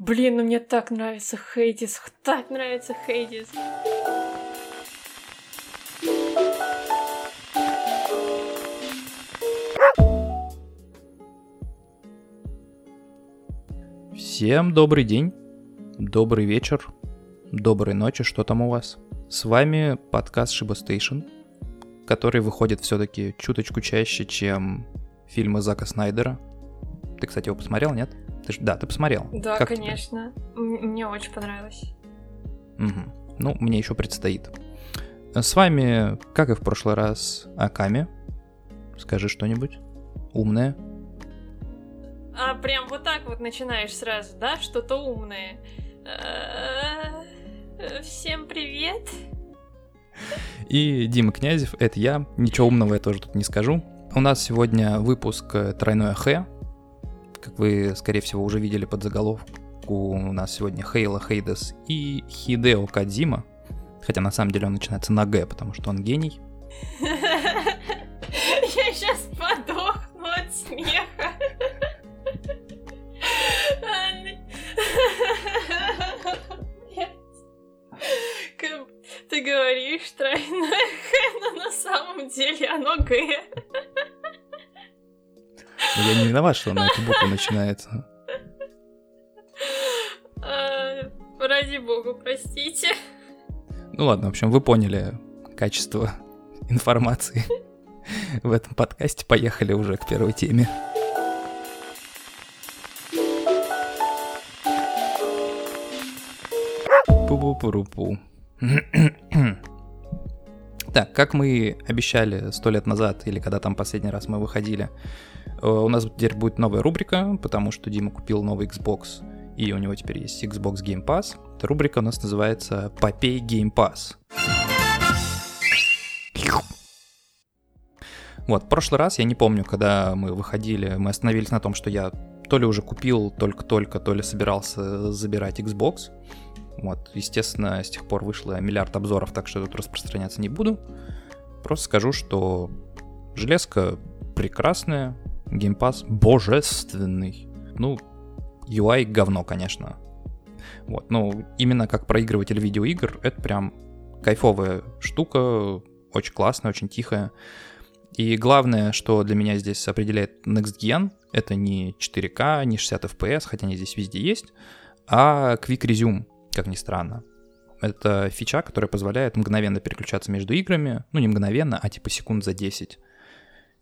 Блин, ну мне так нравится Хейдис, так нравится Хейдис. Всем добрый день, добрый вечер, доброй ночи, что там у вас? С вами подкаст Шиба Стейшн, который выходит все-таки чуточку чаще, чем фильмы Зака Снайдера. Ты, кстати, его посмотрел, нет? Ты ж... Да, ты посмотрел. Да, Как тебе? конечно. М- Мне очень понравилось. Мгм. Ну, мне еще предстоит. С вами, как и в прошлый раз, Аками. Скажи что-нибудь умное. А прям вот так вот начинаешь сразу, да? Что-то умное. Э, Всем привет. И Дима Князев, это я. Ничего умного я тоже тут не скажу. У нас сегодня выпуск э, тройное Х. Как вы, скорее всего, уже видели под заголовку, у нас сегодня Хейла Хейдес и Хидео Кадзима. Хотя на самом деле он начинается на Г, потому что он гений. Я сейчас подохну от смеха. Ты говоришь тройное Х, но на самом деле оно Г. Но я не виноват, что он на эту букву начинается. А, Ради бога, простите. Ну ладно, в общем, вы поняли качество информации в этом подкасте. Поехали уже к первой теме. Пу-пу-пу-ру-пу. Так, как мы обещали сто лет назад, или когда там последний раз мы выходили, э, у нас теперь будет новая рубрика, потому что Дима купил новый Xbox, и у него теперь есть Xbox Game Pass. Эта рубрика у нас называется «Попей Game Pass». Вот, в прошлый раз, я не помню, когда мы выходили, мы остановились на том, что я то ли уже купил только-только, то ли собирался забирать Xbox. Вот, естественно, с тех пор вышло миллиард обзоров, так что тут распространяться не буду. Просто скажу, что железка прекрасная, геймпас божественный. Ну, UI говно, конечно. Вот, ну, именно как проигрыватель видеоигр, это прям кайфовая штука, очень классная, очень тихая. И главное, что для меня здесь определяет Next Gen, это не 4К, не 60 FPS, хотя они здесь везде есть, а Quick Resume, как ни странно. Это фича, которая позволяет мгновенно переключаться между играми, ну не мгновенно, а типа секунд за 10.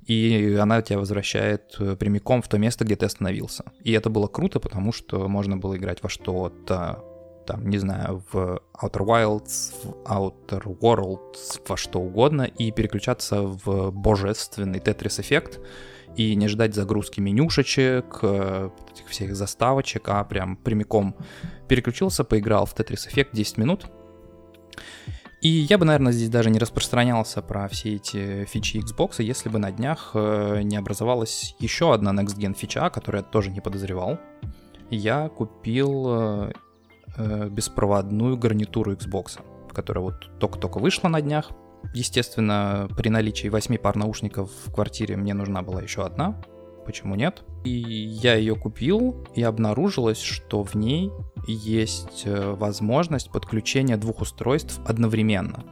И она тебя возвращает э, прямиком в то место, где ты остановился. И это было круто, потому что можно было играть во что-то, там, не знаю, в Outer Wilds, в Outer Worlds, во что угодно, и переключаться в божественный Тетрис-эффект, и не ждать загрузки менюшечек, э, этих всех заставочек, а прям прямиком переключился, поиграл в Tetris Effect 10 минут. И я бы, наверное, здесь даже не распространялся про все эти фичи Xbox, если бы на днях э, не образовалась еще одна Next Gen фича, которую я тоже не подозревал. Я купил э, беспроводную гарнитуру Xbox, которая вот только-только вышла на днях. Естественно, при наличии 8 пар наушников в квартире мне нужна была еще одна. Почему нет? И я ее купил, и обнаружилось, что в ней есть э, возможность подключения двух устройств одновременно.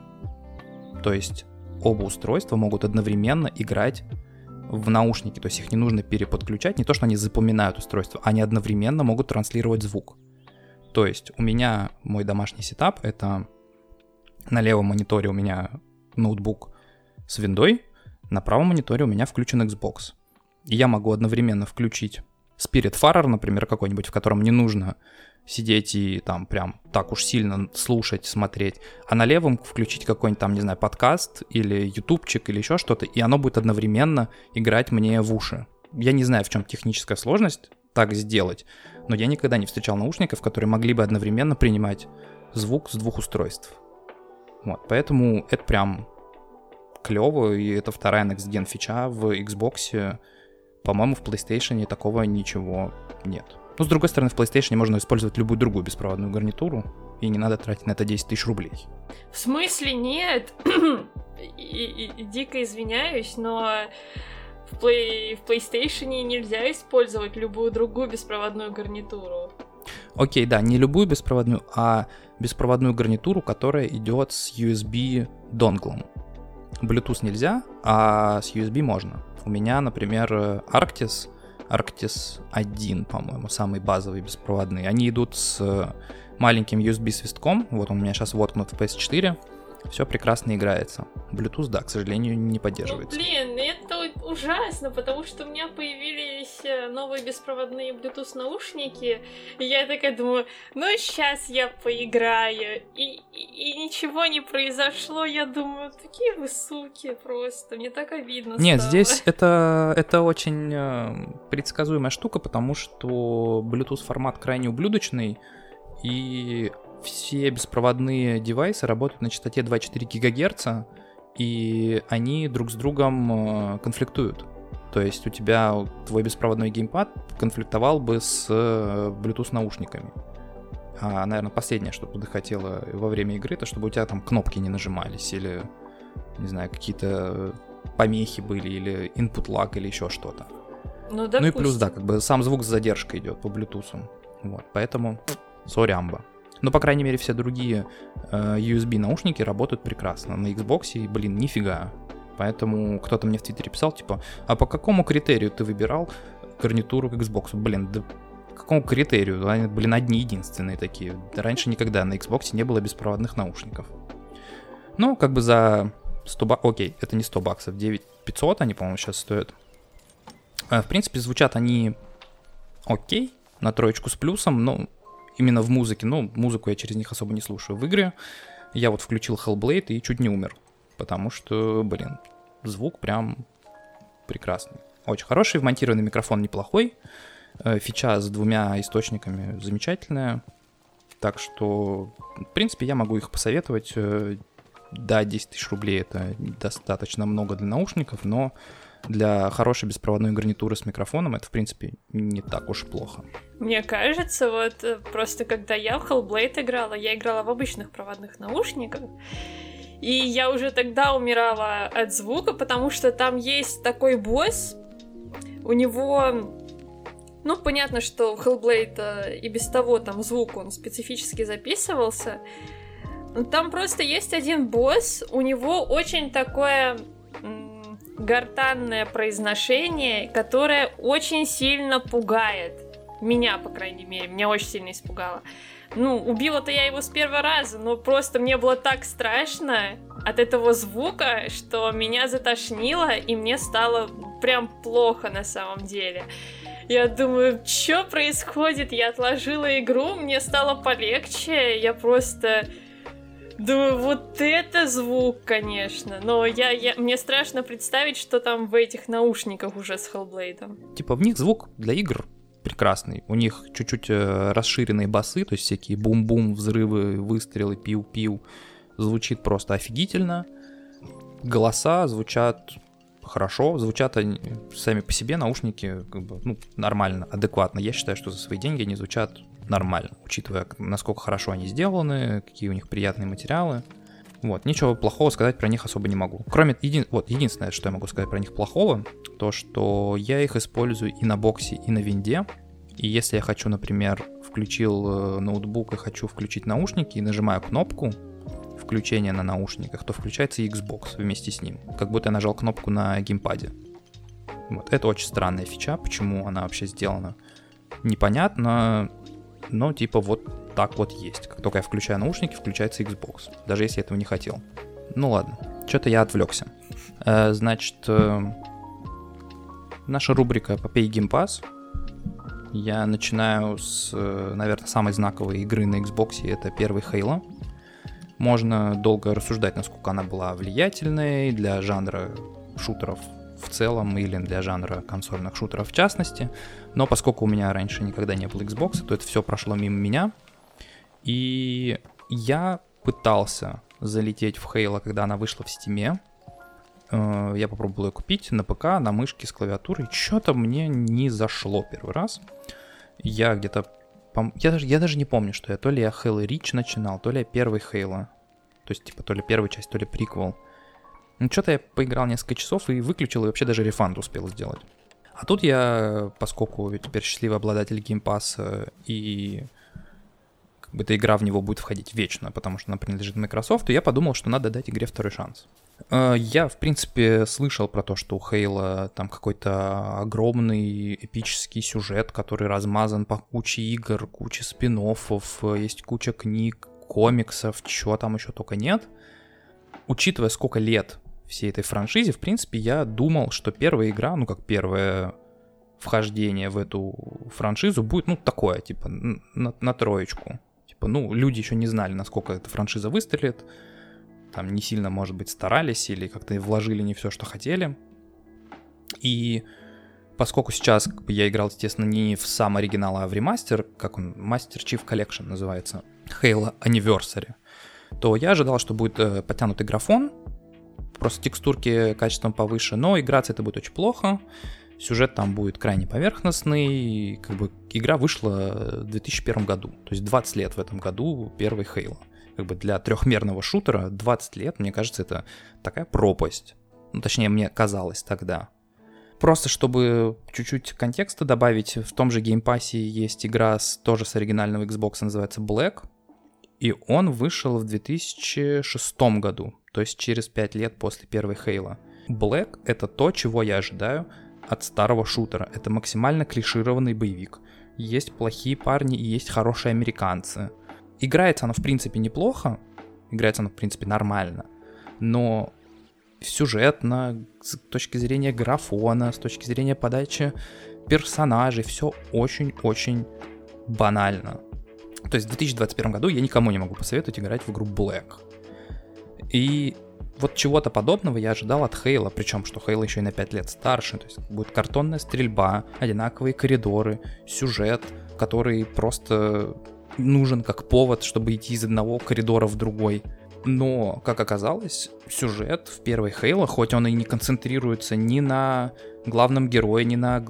То есть оба устройства могут одновременно играть в наушники, то есть их не нужно переподключать, не то, что они запоминают устройство, они одновременно могут транслировать звук. То есть у меня мой домашний сетап, это на левом мониторе у меня ноутбук с виндой, на правом мониторе у меня включен Xbox. И я могу одновременно включить Spirit Farer, например, какой-нибудь, в котором не нужно сидеть и там прям так уж сильно слушать, смотреть, а на левом включить какой-нибудь там, не знаю, подкаст или ютубчик или еще что-то, и оно будет одновременно играть мне в уши. Я не знаю, в чем техническая сложность так сделать, но я никогда не встречал наушников, которые могли бы одновременно принимать звук с двух устройств. Вот, поэтому это прям клево, и это вторая Next Gen фича в Xbox. По-моему, в PlayStation такого ничего нет. Но, с другой стороны, в PlayStation можно использовать любую другую беспроводную гарнитуру, и не надо тратить на это 10 тысяч рублей. В смысле нет? И- и- дико извиняюсь, но в, Play- в PlayStation нельзя использовать любую другую беспроводную гарнитуру. Окей, да, не любую беспроводную, а беспроводную гарнитуру, которая идет с USB донглом. Bluetooth нельзя, а с USB можно. У меня, например, Arctis, Arctis 1, по-моему, самый базовый беспроводный. Они идут с маленьким USB-свистком. Вот он у меня сейчас воткнут в PS4 все прекрасно играется. Bluetooth, да, к сожалению, не поддерживается. Ну, блин, это ужасно, потому что у меня появились э, новые беспроводные Bluetooth наушники, и я такая думаю, ну сейчас я поиграю, и, и, и ничего не произошло, я думаю, такие вы суки просто, мне так обидно Нет, стало. здесь это, это очень э, предсказуемая штука, потому что Bluetooth формат крайне ублюдочный, и все беспроводные девайсы работают на частоте 2,4 ГГц, и они друг с другом э, конфликтуют. То есть у тебя твой беспроводной геймпад конфликтовал бы с э, Bluetooth наушниками. А, наверное, последнее, что бы ты хотела во время игры, это чтобы у тебя там кнопки не нажимались, или, не знаю, какие-то помехи были, или input lag, или еще что-то. Ну, ну и плюс, да, как бы сам звук с задержкой идет по Bluetooth. Вот, поэтому, сори, Но, по крайней мере, все другие э, USB наушники работают прекрасно. На Xbox, блин, нифига. Поэтому кто-то мне в Твиттере писал, типа, а по какому критерию ты выбирал гарнитуру к Xbox? Блин, да какому критерию? Они, блин, одни единственные такие. Раньше никогда на Xbox не было беспроводных наушников. Ну, как бы за 100 баксов, окей, это не 100 баксов, 9500 они, по-моему, сейчас стоят. Э, в принципе, звучат они окей, на троечку с плюсом, но именно в музыке. Ну, музыку я через них особо не слушаю. В игре я вот включил Hellblade и чуть не умер. Потому что, блин, звук прям прекрасный. Очень хороший, вмонтированный микрофон неплохой. Э, фича с двумя источниками замечательная. Так что, в принципе, я могу их посоветовать. Э, да, 10 тысяч рублей это достаточно много для наушников, но для хорошей беспроводной гарнитуры с микрофоном это, в принципе, не так уж плохо. Мне кажется, вот э, просто когда я в Hellblade играла, я играла в обычных проводных наушниках, и я уже тогда умирала от звука, потому что там есть такой босс, у него ну, понятно, что в Hellblade э, и без того там звук, он специфически записывался. Там просто есть один босс, у него очень такое гортанное произношение, которое очень сильно пугает. Меня, по крайней мере, меня очень сильно испугало. Ну, убила-то я его с первого раза, но просто мне было так страшно от этого звука, что меня затошнило, и мне стало прям плохо на самом деле. Я думаю, что происходит? Я отложила игру, мне стало полегче, я просто Думаю, вот это звук, конечно. Но я, я, мне страшно представить, что там в этих наушниках уже с Hellblade. Типа в них звук для игр прекрасный. У них чуть-чуть э, расширенные басы, то есть всякие бум-бум, взрывы, выстрелы, пиу-пиу. Звучит просто офигительно. Голоса звучат хорошо, звучат они сами по себе, наушники как бы, ну, нормально, адекватно. Я считаю, что за свои деньги они звучат нормально, учитывая, насколько хорошо они сделаны, какие у них приятные материалы. Вот, ничего плохого сказать про них особо не могу. Кроме, един... вот, единственное, что я могу сказать про них плохого, то, что я их использую и на боксе, и на винде. И если я хочу, например, включил э, ноутбук и хочу включить наушники и нажимаю кнопку включения на наушниках, то включается Xbox вместе с ним, как будто я нажал кнопку на геймпаде. Вот, это очень странная фича, почему она вообще сделана. Непонятно, но типа вот так вот есть. Как только я включаю наушники, включается Xbox, даже если я этого не хотел. Ну ладно, что-то я отвлекся. Э, значит, э, наша рубрика «Попей геймпас». Я начинаю с, э, наверное, самой знаковой игры на Xbox, это первый Halo. Можно долго рассуждать, насколько она была влиятельной для жанра шутеров в целом или для жанра консольных шутеров в частности. Но поскольку у меня раньше никогда не было Xbox, то это все прошло мимо меня. И я пытался залететь в Halo, когда она вышла в Steam. Э, я попробовал ее купить на ПК, на мышке с клавиатурой. Что-то мне не зашло первый раз. Я где-то... Я даже, я даже не помню, что я. То ли я Halo Reach начинал, то ли я первый Halo. То есть, типа, то ли первая часть, то ли приквел. Ну, что-то я поиграл несколько часов и выключил, и вообще даже рефанд успел сделать. А тут я, поскольку теперь счастливый обладатель геймпасса и как бы эта игра в него будет входить вечно, потому что она принадлежит Microsoft, и я подумал, что надо дать игре второй шанс. Э, я, в принципе, слышал про то, что у Хейла там какой-то огромный эпический сюжет, который размазан по куче игр, куче спин есть куча книг, комиксов, чего там еще только нет. Учитывая, сколько лет всей этой франшизе, в принципе, я думал, что первая игра, ну как первое вхождение в эту франшизу будет, ну, такое, типа, на, на троечку. Типа, ну, люди еще не знали, насколько эта франшиза выстрелит. Там не сильно, может быть, старались или как-то вложили не все, что хотели. И поскольку сейчас как бы, я играл, естественно, не в сам оригинал, а в ремастер, как он, Master Chief Collection называется, Halo Anniversary, то я ожидал, что будет э, подтянутый графон, просто текстурки качеством повыше, но играться это будет очень плохо сюжет там будет крайне поверхностный, как бы игра вышла в 2001 году, то есть 20 лет в этом году первый Halo. Как бы для трехмерного шутера 20 лет, мне кажется, это такая пропасть. Ну, точнее, мне казалось тогда. Просто чтобы чуть-чуть контекста добавить, в том же Game Pass е есть игра с, тоже с оригинального Xbox, называется Black, и он вышел в 2006 году, то есть через 5 лет после первой Хейла. Black — это то, чего я ожидаю от старого шутера. Это максимально клишированный боевик. Есть плохие парни и есть хорошие американцы. Играется оно в принципе неплохо, играется оно в принципе нормально, но сюжетно, с точки зрения графона, с точки зрения подачи персонажей, все очень-очень банально. То есть в 2021 году я никому не могу посоветовать играть в игру Black. И вот чего-то подобного я ожидал от Хейла, причем что Хейла еще и на 5 лет старше, то есть будет картонная стрельба, одинаковые коридоры, сюжет, который просто нужен как повод, чтобы идти из одного коридора в другой. Но, как оказалось, сюжет в первой Хейла, хоть он и не концентрируется ни на главном герое, ни на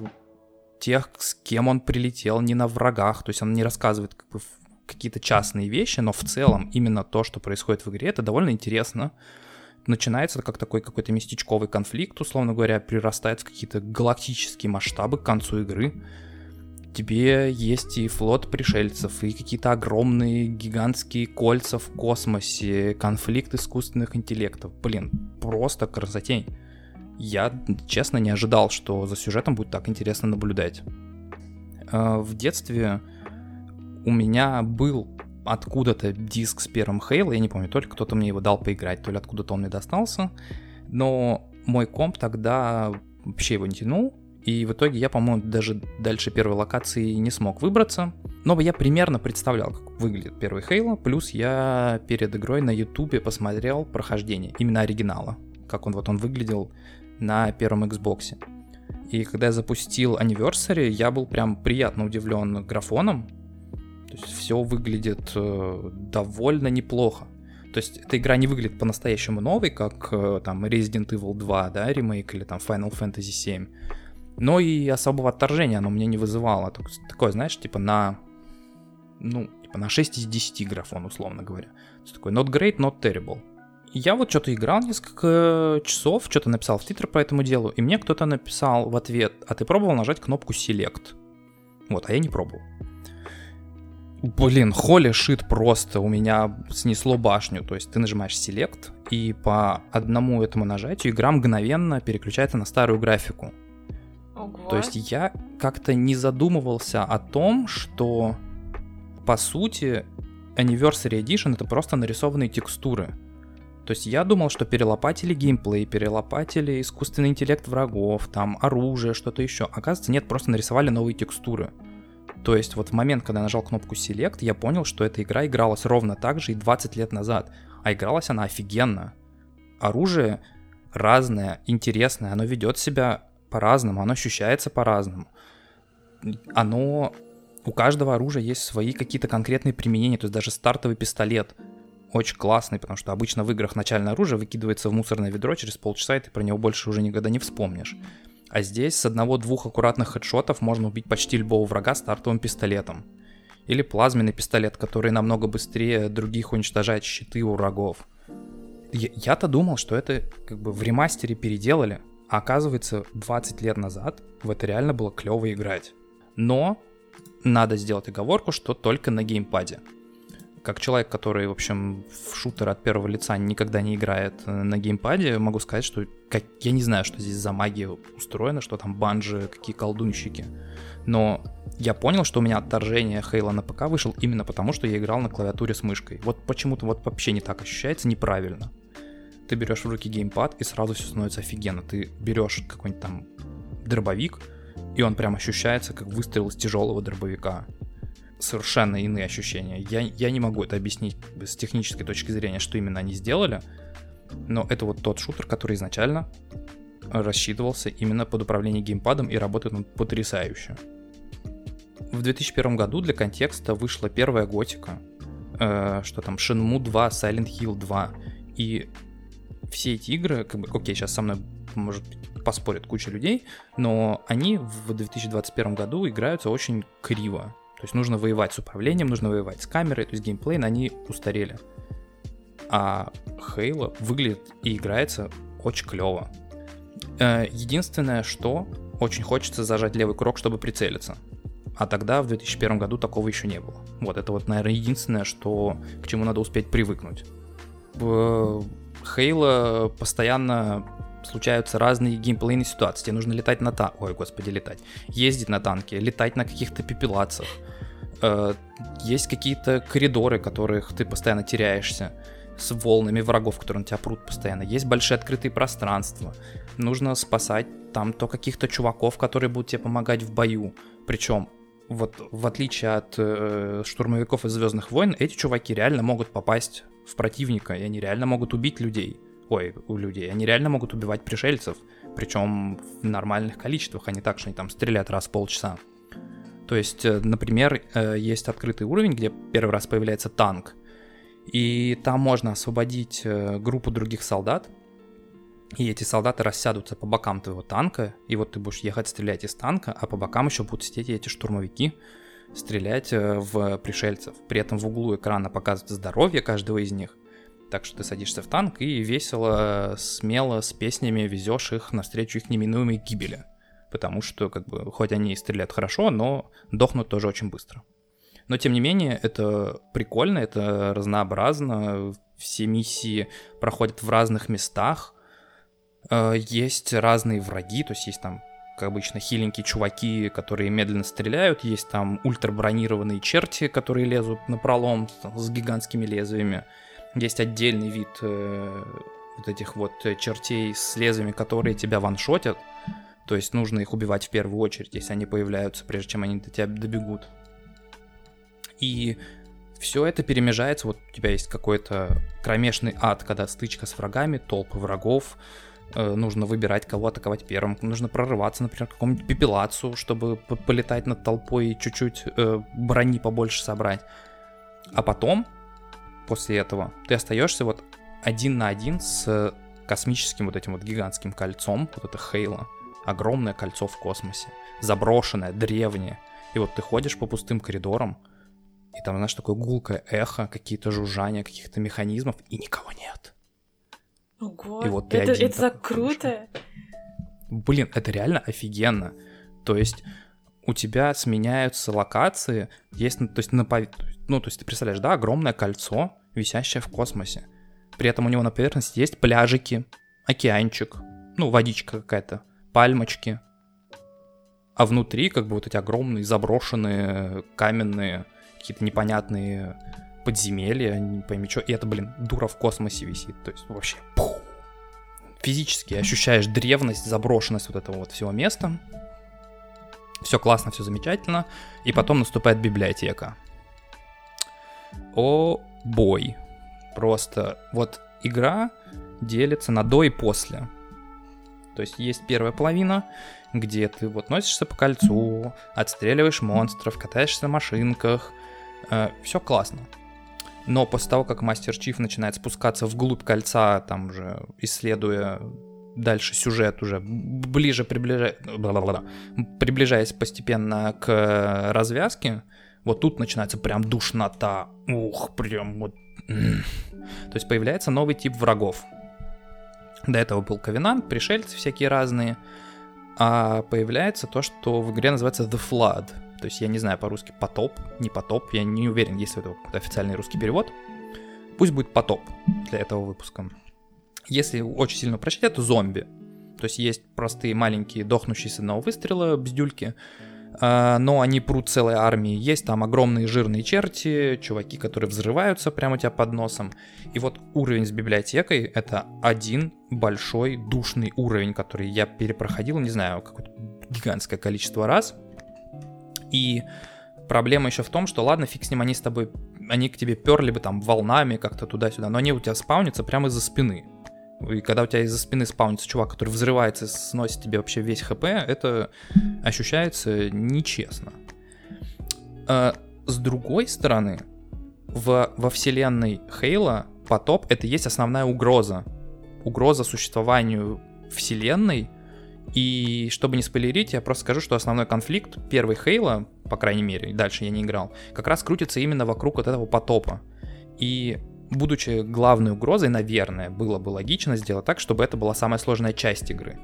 тех, с кем он прилетел, ни на врагах, то есть он не рассказывает как бы какие-то частные вещи, но в целом именно то, что происходит в игре, это довольно интересно начинается как такой какой-то местечковый конфликт, условно говоря, прирастает в какие-то галактические масштабы к концу игры. Тебе есть и флот пришельцев, и какие-то огромные гигантские кольца в космосе, конфликт искусственных интеллектов. Блин, просто красотень. Я, честно, не ожидал, что за сюжетом будет так интересно наблюдать. А, в детстве у меня был откуда-то диск с первым Хейла, я не помню, то ли кто-то мне его дал поиграть, то ли откуда-то он мне достался, но мой комп тогда вообще его не тянул, и в итоге я, по-моему, даже дальше первой локации не смог выбраться. Но я примерно представлял, как выглядит первый Хейла. Плюс я перед игрой на Ютубе посмотрел прохождение, именно оригинала. Как он вот он выглядел на первом Xbox. И когда я запустил Anniversary, я был прям приятно удивлен графоном. То есть все выглядит э, довольно неплохо. То есть эта игра не выглядит по-настоящему новой, как э, там Resident Evil 2, да, ремейк или там Final Fantasy 7. Но и особого отторжения оно мне не вызывало. Такое, знаешь, типа на, ну, типа на 6 из 10 графон, условно говоря. То такой not great, not terrible. Я вот что-то играл несколько часов, что-то написал в Твиттер по этому делу, и мне кто-то написал в ответ, а ты пробовал нажать кнопку Select? Вот, а я не пробовал. Блин, холи шит просто у меня снесло башню. То есть ты нажимаешь Select, и по одному этому нажатию игра мгновенно переключается на старую графику. Ого. То есть я как-то не задумывался о том, что по сути Anniversary Edition это просто нарисованные текстуры. То есть я думал, что перелопатили геймплей, перелопатили искусственный интеллект врагов, там оружие, что-то еще. Оказывается, нет, просто нарисовали новые текстуры. То есть вот в момент, когда я нажал кнопку Select, я понял, что эта игра игралась ровно так же и 20 лет назад. А игралась она офигенно. Оружие разное, интересное, оно ведет себя по-разному, оно ощущается по-разному. Оно... У каждого оружия есть свои какие-то конкретные применения, то есть даже стартовый пистолет очень классный, потому что обычно в играх начальное оружие выкидывается в мусорное ведро через полчаса, и ты про него больше уже никогда не вспомнишь. А здесь с одного-двух аккуратных хедшотов можно убить почти любого врага стартовым пистолетом. Или плазменный пистолет, который намного быстрее других уничтожает щиты у врагов. Я-то думал, что это как бы в ремастере переделали, А оказывается, 20 лет назад в это реально было клево играть. Но надо сделать оговорку, что только на геймпаде. Как человек, который, в общем, в шутер от первого лица никогда не играет э, на геймпаде, могу сказать, что как, я не знаю, что здесь за магия устроена, что там банжи, какие колдунщики. Но я понял, что у меня отторжение Хейла на ПК вышел именно потому, что я играл на клавиатуре с мышкой. Вот почему-то вот вообще не так ощущается, неправильно. Ты берешь в руки геймпад, и сразу все становится офигенно. Ты берешь какой-нибудь там дробовик, и он прям ощущается, как выстрел из тяжелого дробовика. Совершенно иные ощущения. Я, я не могу это объяснить с технической точки зрения, что именно они сделали, но это вот тот шутер, который изначально рассчитывался именно под управление геймпадом и работает он потрясающе. В 2001 году для контекста вышла первая готика, э, что там Shenmue 2, Silent Hill 2, и все эти игры, как бы, окей, сейчас со мной может поспорит куча людей, но они в 2021 году играются очень криво. То есть нужно воевать с управлением, нужно воевать с камерой, то есть геймплей, они устарели. А Halo выглядит и играется очень клево. Э, единственное, что очень хочется зажать левый крок, чтобы прицелиться. А тогда, в 2001 году, такого еще не было. Вот, это вот, наверное, единственное, что, к чему надо успеть привыкнуть. В Halo постоянно случаются разные геймплейные ситуации. Тебе нужно летать на танке, ой, господи, летать, ездить на танке, летать на каких-то пепелацах. Э, есть какие-то коридоры, которых ты постоянно теряешься с волнами врагов, которые на тебя прут постоянно. Есть большие открытые пространства. Нужно спасать там то каких-то чуваков, которые будут тебе помогать в бою. Причем вот в отличие от э, штурмовиков из Звездных войн, эти чуваки реально могут попасть в противника, и они реально могут убить людей ой, у людей, они реально могут убивать пришельцев, причем в нормальных количествах, а не так, что они там стреляют раз в полчаса. То есть, э, например, э, есть открытый уровень, где первый раз появляется танк, и там можно освободить э, группу других солдат, и эти солдаты рассядутся по бокам твоего танка, и вот ты будешь ехать стрелять из танка, а по бокам еще будут сидеть эти штурмовики, стрелять в пришельцев. При этом в углу экрана показывают здоровье каждого из них, так что ты садишься в танк и весело, смело, с песнями везешь их навстречу их неминуемой гибели. Потому что, как бы, хоть они и стреляют хорошо, но дохнут тоже очень быстро. Но, тем не менее, это прикольно, это разнообразно. Все миссии проходят в разных местах. Э, есть разные враги, то есть есть там как обычно, хиленькие чуваки, которые медленно стреляют, есть там ультрабронированные черти, которые лезут на пролом с гигантскими лезвиями, есть отдельный вид э, вот этих вот чертей с лезвиями, которые тебя ваншотят. То есть нужно их убивать в первую очередь, если они появляются, прежде чем они до тебя добегут. И все это перемежается, вот у тебя есть какой-то кромешный ад, когда стычка с врагами, толпы врагов, э, нужно выбирать, кого атаковать первым, нужно прорываться, например, какому-нибудь пепелацу, чтобы полетать над толпой и чуть-чуть э, брони побольше собрать. А потом после этого ты остаешься вот один на один с космическим вот этим вот гигантским кольцом, вот это Хейла, огромное кольцо в космосе, заброшенное, древнее. И вот ты ходишь по пустым коридорам, и там, знаешь, такое гулкое эхо, какие-то жужжания каких-то механизмов, и никого нет. Ого, и вот ты это, один это так круто. Блин, это реально офигенно. То есть у тебя сменяются локации, есть, то есть на, ну, то есть ты представляешь, да, огромное кольцо, висящая в космосе. При этом у него на поверхности есть пляжики, океанчик, ну, водичка какая-то, пальмочки. А внутри как бы вот эти огромные заброшенные каменные какие-то непонятные подземелья, не пойми что. И это, блин, дура в космосе висит. То есть вообще пух. физически ощущаешь древность, заброшенность вот этого вот всего места. Все классно, все замечательно. И потом наступает библиотека. О бой. Просто вот игра делится на до и после. То есть есть первая половина, где ты вот носишься по кольцу, отстреливаешь монстров, катаешься на машинках. Э, все классно. Но после того, как Мастер Чиф начинает спускаться вглубь кольца, там уже исследуя дальше сюжет уже ближе приближая... приближаясь постепенно к развязке, вот тут начинается прям душнота. Ух, прям вот... То есть появляется новый тип врагов. До этого был Ковенант, пришельцы всякие разные. А появляется то, что в игре называется The Flood. То есть я не знаю по-русски потоп, не потоп, я не уверен, есть ли это официальный русский перевод. Пусть будет потоп для этого выпуска. Если очень сильно упрощать, это зомби. То есть есть простые маленькие дохнущие с одного выстрела бздюльки, но они прут целой армией. Есть там огромные жирные черти, чуваки, которые взрываются прямо у тебя под носом. И вот уровень с библиотекой — это один большой душный уровень, который я перепроходил, не знаю, какое-то гигантское количество раз. И проблема еще в том, что ладно, фиг с ним, они с тобой, они к тебе перли бы там волнами как-то туда-сюда, но они у тебя спаунятся прямо из-за спины. И когда у тебя из-за спины спаунится чувак, который взрывается и сносит тебе вообще весь хп, это ощущается нечестно. А, с другой стороны, в, во вселенной Хейла потоп — это есть основная угроза. Угроза существованию вселенной. И чтобы не спойлерить, я просто скажу, что основной конфликт первой Хейла, по крайней мере, дальше я не играл, как раз крутится именно вокруг вот этого потопа. И будучи главной угрозой, наверное, было бы логично сделать так, чтобы это была самая сложная часть игры.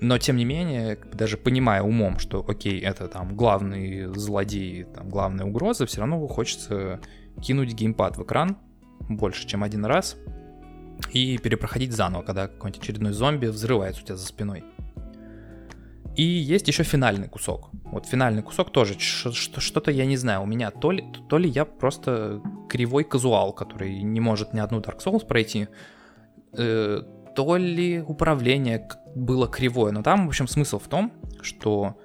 Но, тем не менее, даже понимая умом, что, окей, это там главный злодей, там главная угроза, все равно хочется кинуть геймпад в экран больше, чем один раз и перепроходить заново, когда какой-нибудь очередной зомби взрывается у тебя за спиной. И есть еще финальный кусок. Вот финальный кусок тоже что-то я не знаю. У меня то ли, то ли я просто кривой казуал, который не может ни одну Dark Souls пройти, э, то ли управление было кривое. Но там, в общем, смысл в том, что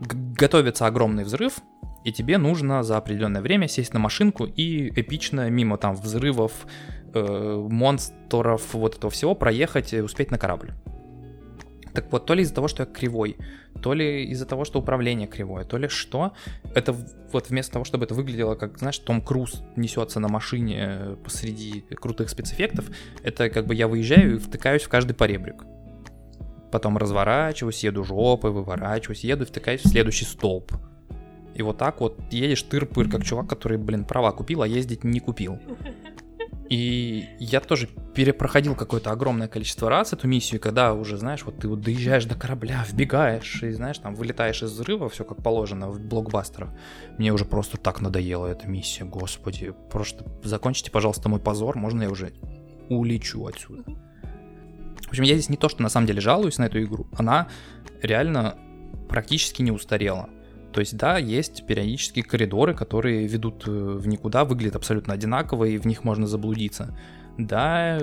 готовится огромный взрыв, и тебе нужно за определенное время сесть на машинку и эпично мимо там взрывов, э, монстров, вот этого всего проехать и успеть на корабль. Так вот, то ли из-за того, что я кривой, то ли из-за того, что управление кривое, то ли что, это вот вместо того, чтобы это выглядело как, знаешь, Том Круз несется на машине посреди крутых спецэффектов, это как бы я выезжаю и втыкаюсь в каждый поребрик. Потом разворачиваюсь, еду жопой, выворачиваюсь, еду и втыкаюсь в следующий столб. И вот так вот едешь тыр-пыр, как чувак, который, блин, права купил, а ездить не купил. И я тоже перепроходил какое-то огромное количество раз эту миссию, когда уже, знаешь, вот ты вот доезжаешь до корабля, вбегаешь, и, знаешь, там вылетаешь из взрыва, все как положено в блокбастерах. Мне уже просто так надоела эта миссия, господи. Просто закончите, пожалуйста, мой позор, можно я уже улечу отсюда. В общем, я здесь не то, что на самом деле жалуюсь на эту игру, она реально практически не устарела. То есть, да, есть периодические коридоры, которые ведут э, в никуда, выглядят абсолютно одинаково, и в них можно заблудиться. Да,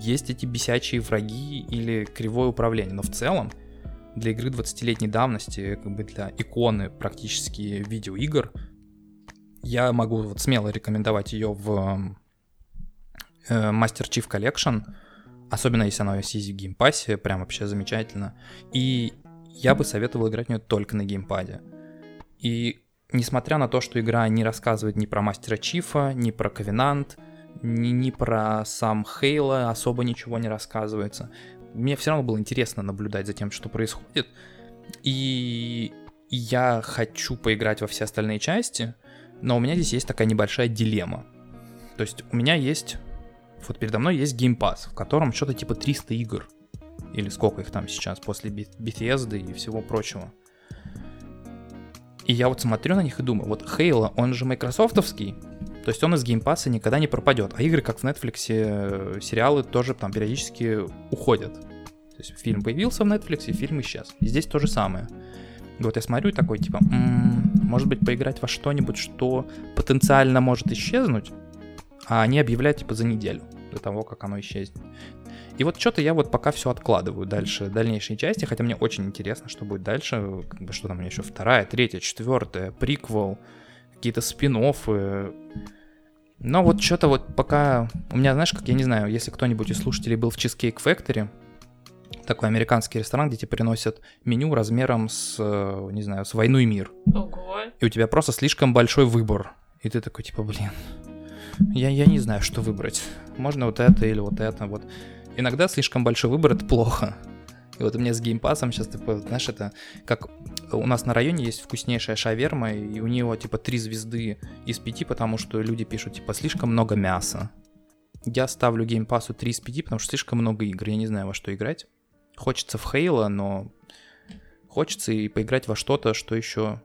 есть эти бесячие враги или кривое управление, но в целом для игры 20-летней давности, как бы для иконы практически видеоигр, я могу вот смело рекомендовать ее в э, Master Chief Collection, особенно если она есть в Game Pass е, прям вообще замечательно. И я бы советовал играть в нее только на геймпаде. И несмотря на то, что игра не рассказывает ни про Мастера Чифа, ни про Covenant, ни, ни про сам Halo, особо ничего не рассказывается, мне все равно было интересно наблюдать за тем, что происходит. И я хочу поиграть во все остальные части, но у меня здесь есть такая небольшая дилемма. То есть у меня есть... Вот передо мной есть Game Pass, в котором что-то типа 300 игр. Или сколько их там сейчас, после Bethesda и всего прочего. И я вот смотрю на них и думаю, вот Halo, он же майкрософтовский, то есть он из Game Pass а никогда не пропадет. А игры, как в Netflix, э, сериалы тоже там периодически уходят. То есть фильм появился в Netflix, и фильм исчез. И здесь то же самое. И вот я смотрю и такой, типа, м-м, может быть, поиграть во что-нибудь, что потенциально может исчезнуть, а они объявляют, типа, за неделю до того, как оно исчезнет. И вот что-то я вот пока все откладываю дальше, дальнейшие части, хотя мне очень интересно, что будет дальше, как бы, что там у меня еще вторая, третья, четвертая, приквел, какие-то спин -оффы. Но вот что-то вот пока... У меня, знаешь, как я не знаю, если кто-нибудь из слушателей был в Cheesecake Factory, такой американский ресторан, где тебе приносят меню размером с, э, не знаю, с «Войну и мир». Ого. И у тебя просто слишком большой выбор. И ты такой, типа, блин, я, я не знаю, что выбрать. Можно вот это или вот это. Вот иногда слишком большой выбор это плохо. И вот у меня с геймпасом сейчас, типа, знаешь, это как у нас на районе есть вкуснейшая шаверма, и у него, типа, три звезды из пяти, потому что люди пишут, типа, слишком много мяса. Я ставлю Game Pass у 3 из 5, потому что слишком много игр, я не знаю, во что играть. Хочется в Halo, но хочется и поиграть во что-то, что еще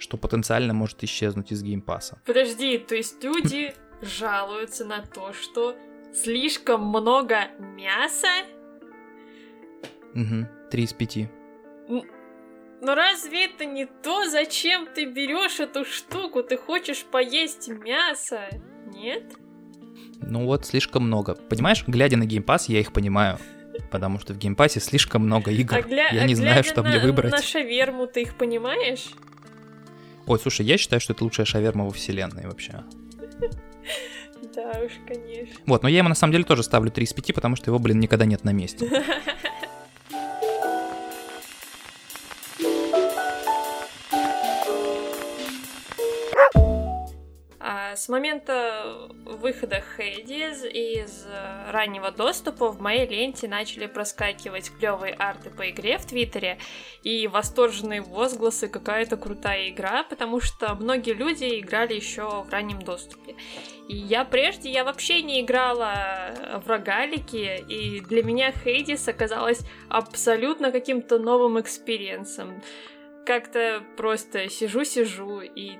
что потенциально может исчезнуть из Game Pass а. Подожди, то есть люди жалуются на то, что слишком много мяса? Угу, 3 из 5. Но разве это не то, зачем ты берешь эту штуку? Ты хочешь поесть мясо, нет? Ну вот, слишком много. Понимаешь, глядя на Game Pass, я их понимаю. Потому что в Game Pass е слишком много игр. А гля... Я не а знаю, что на... мне выбрать. На шаверму ты их понимаешь? Ой, слушай, я считаю, что это лучшая шаверма во вселенной вообще. Да уж, конечно. Вот, но я ему на самом деле тоже ставлю 3 из 5, потому что его, блин, никогда нет на месте. С момента выхода Хейдис из раннего доступа в моей ленте начали проскакивать клевые арты по игре в Твиттере и восторженные возгласы «какая-то крутая игра», потому что многие люди играли еще в раннем доступе. И я прежде, я вообще не играла в рогалики, и для меня Хейдис оказалась абсолютно каким-то новым experience ом как-то просто сижу-сижу и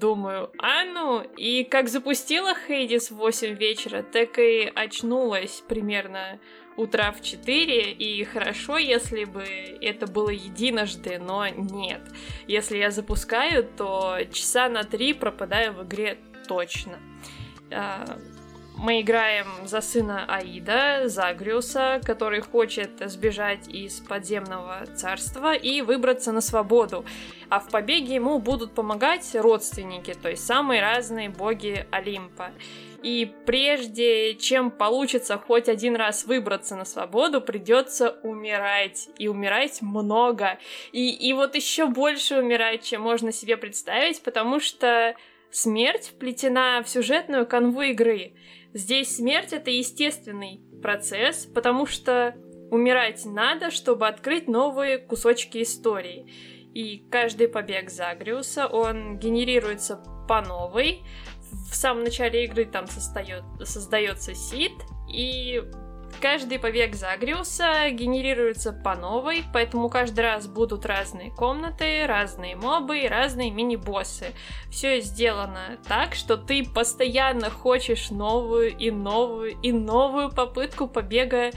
Думаю, а ну, и как запустила Hades в 8 вечера, так и очнулась примерно утра в 4, и хорошо, если бы это было единожды, но нет. Если я запускаю, то часа на 3 пропадаю в игре точно. Мы играем за сына Аида, Загриуса, который хочет сбежать из подземного царства и выбраться на свободу. А в побеге ему будут помогать родственники, то есть самые разные боги Олимпа. И прежде чем получится хоть один раз выбраться на свободу, придется умирать. И умирать много. И, и вот еще больше умирать, чем можно себе представить, потому что смерть вплетена в сюжетную канву игры. Здесь смерть — это естественный процесс, потому что умирать надо, чтобы открыть новые кусочки истории. И каждый побег Загриуса, он генерируется по новой. В самом начале игры там создает, создается сид, и Каждый побег Загриуса генерируется по новой, поэтому каждый раз будут разные комнаты, разные мобы разные мини-боссы. Все сделано так, что ты постоянно хочешь новую и новую и новую попытку побега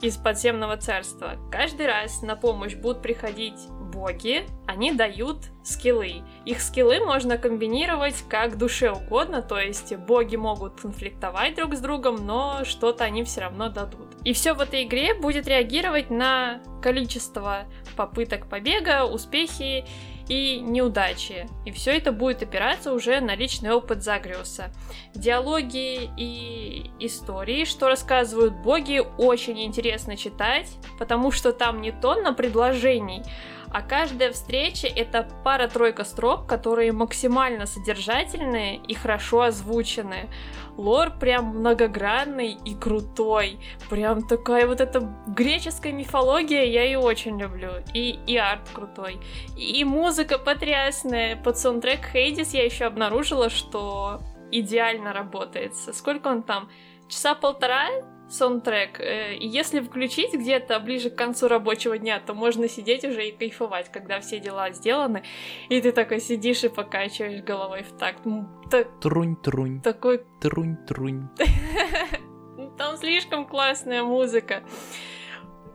из подземного царства. Каждый раз на помощь будут приходить боги, они дают скиллы. Их скиллы можно комбинировать как душе угодно, то есть боги могут конфликтовать друг с другом, но что-то они все равно дадут. И все в этой игре будет реагировать на количество попыток побега, успехи и неудачи. И все это будет опираться уже на личный опыт Загриуса. Диалоги и истории, что рассказывают боги, очень интересно читать, потому что там не тонна предложений, а каждая встреча — это пара-тройка строк, которые максимально содержательные и хорошо озвучены. Лор прям многогранный и крутой. Прям такая вот эта греческая мифология, я ее очень люблю. И, и арт крутой. И музыка потрясная. Под саундтрек Хейдис я еще обнаружила, что идеально работает. Сколько он там? Часа полтора саундтрек. Э, и если включить где-то ближе к концу рабочего дня, то можно сидеть уже и кайфовать, когда все дела сделаны, и ты такой сидишь и покачиваешь головой в такт. Так... Трунь-трунь. Такой... Трунь-трунь. Там слишком классная музыка.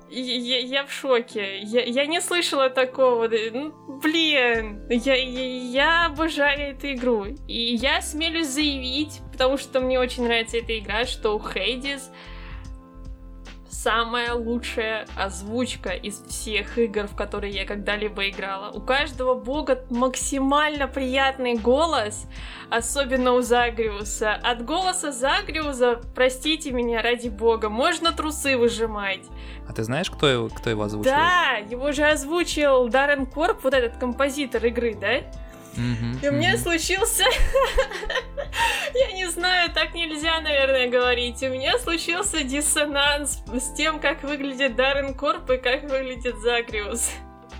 Я, я в шоке. Я, я не слышала такого. Ну, блин, я, я, я обожаю эту игру. И я смелюсь заявить, потому что мне очень нравится эта игра, что у Хейдис самая лучшая озвучка из всех игр, в которые я когда-либо играла. У каждого бога максимально приятный голос, особенно у Загриуса. От голоса Загриуса, простите меня, ради бога, можно трусы выжимать. А ты знаешь, кто его, кто его озвучил? Да, его же озвучил Даррен Корп, вот этот композитор игры, да? Mm-hmm, и у меня mm-hmm. случился... Я не знаю, так нельзя, наверное, говорить. У меня случился диссонанс с тем, как выглядит Даррен Корп и как выглядит Загриус.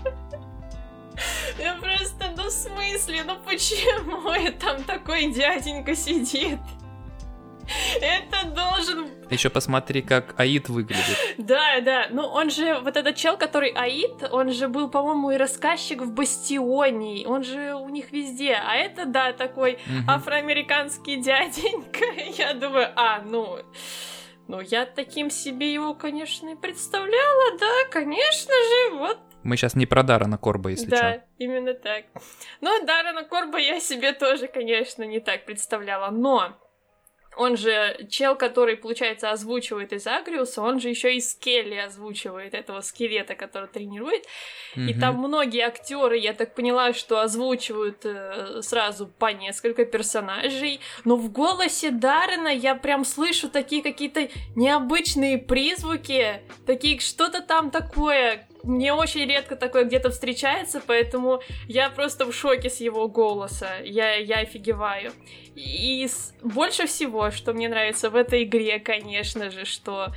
Я просто, ну в смысле, ну почему там такой дяденька сидит? Это должен... Еще посмотри, как Аид выглядит. Да, да. Ну, он же, вот этот чел, который Аид, он же был, по-моему, и рассказчик в Бастионе. Он же у них везде. А это, да, такой афроамериканский дяденька. Я думаю, а, ну... Ну, я таким себе его, конечно, и представляла, да, конечно же, вот Мы сейчас не про Дарана Корба, если да, что. именно так. Ну, Даррена Корба я себе тоже, конечно, не так представляла, но он же чел, который, получается, озвучивает из Агриуса, он же еще и Скелли озвучивает этого скелета, который тренирует. И Мгм. там многие актеры, я так поняла, что озвучивают э, сразу по несколько персонажей. Но в голосе Даррена я прям слышу такие какие-то необычные призвуки, такие что-то там такое. Мне очень редко такое где-то встречается, поэтому я просто в шоке с его голоса. Я, я офигеваю. И с- больше всего, что мне нравится в этой игре, конечно же, что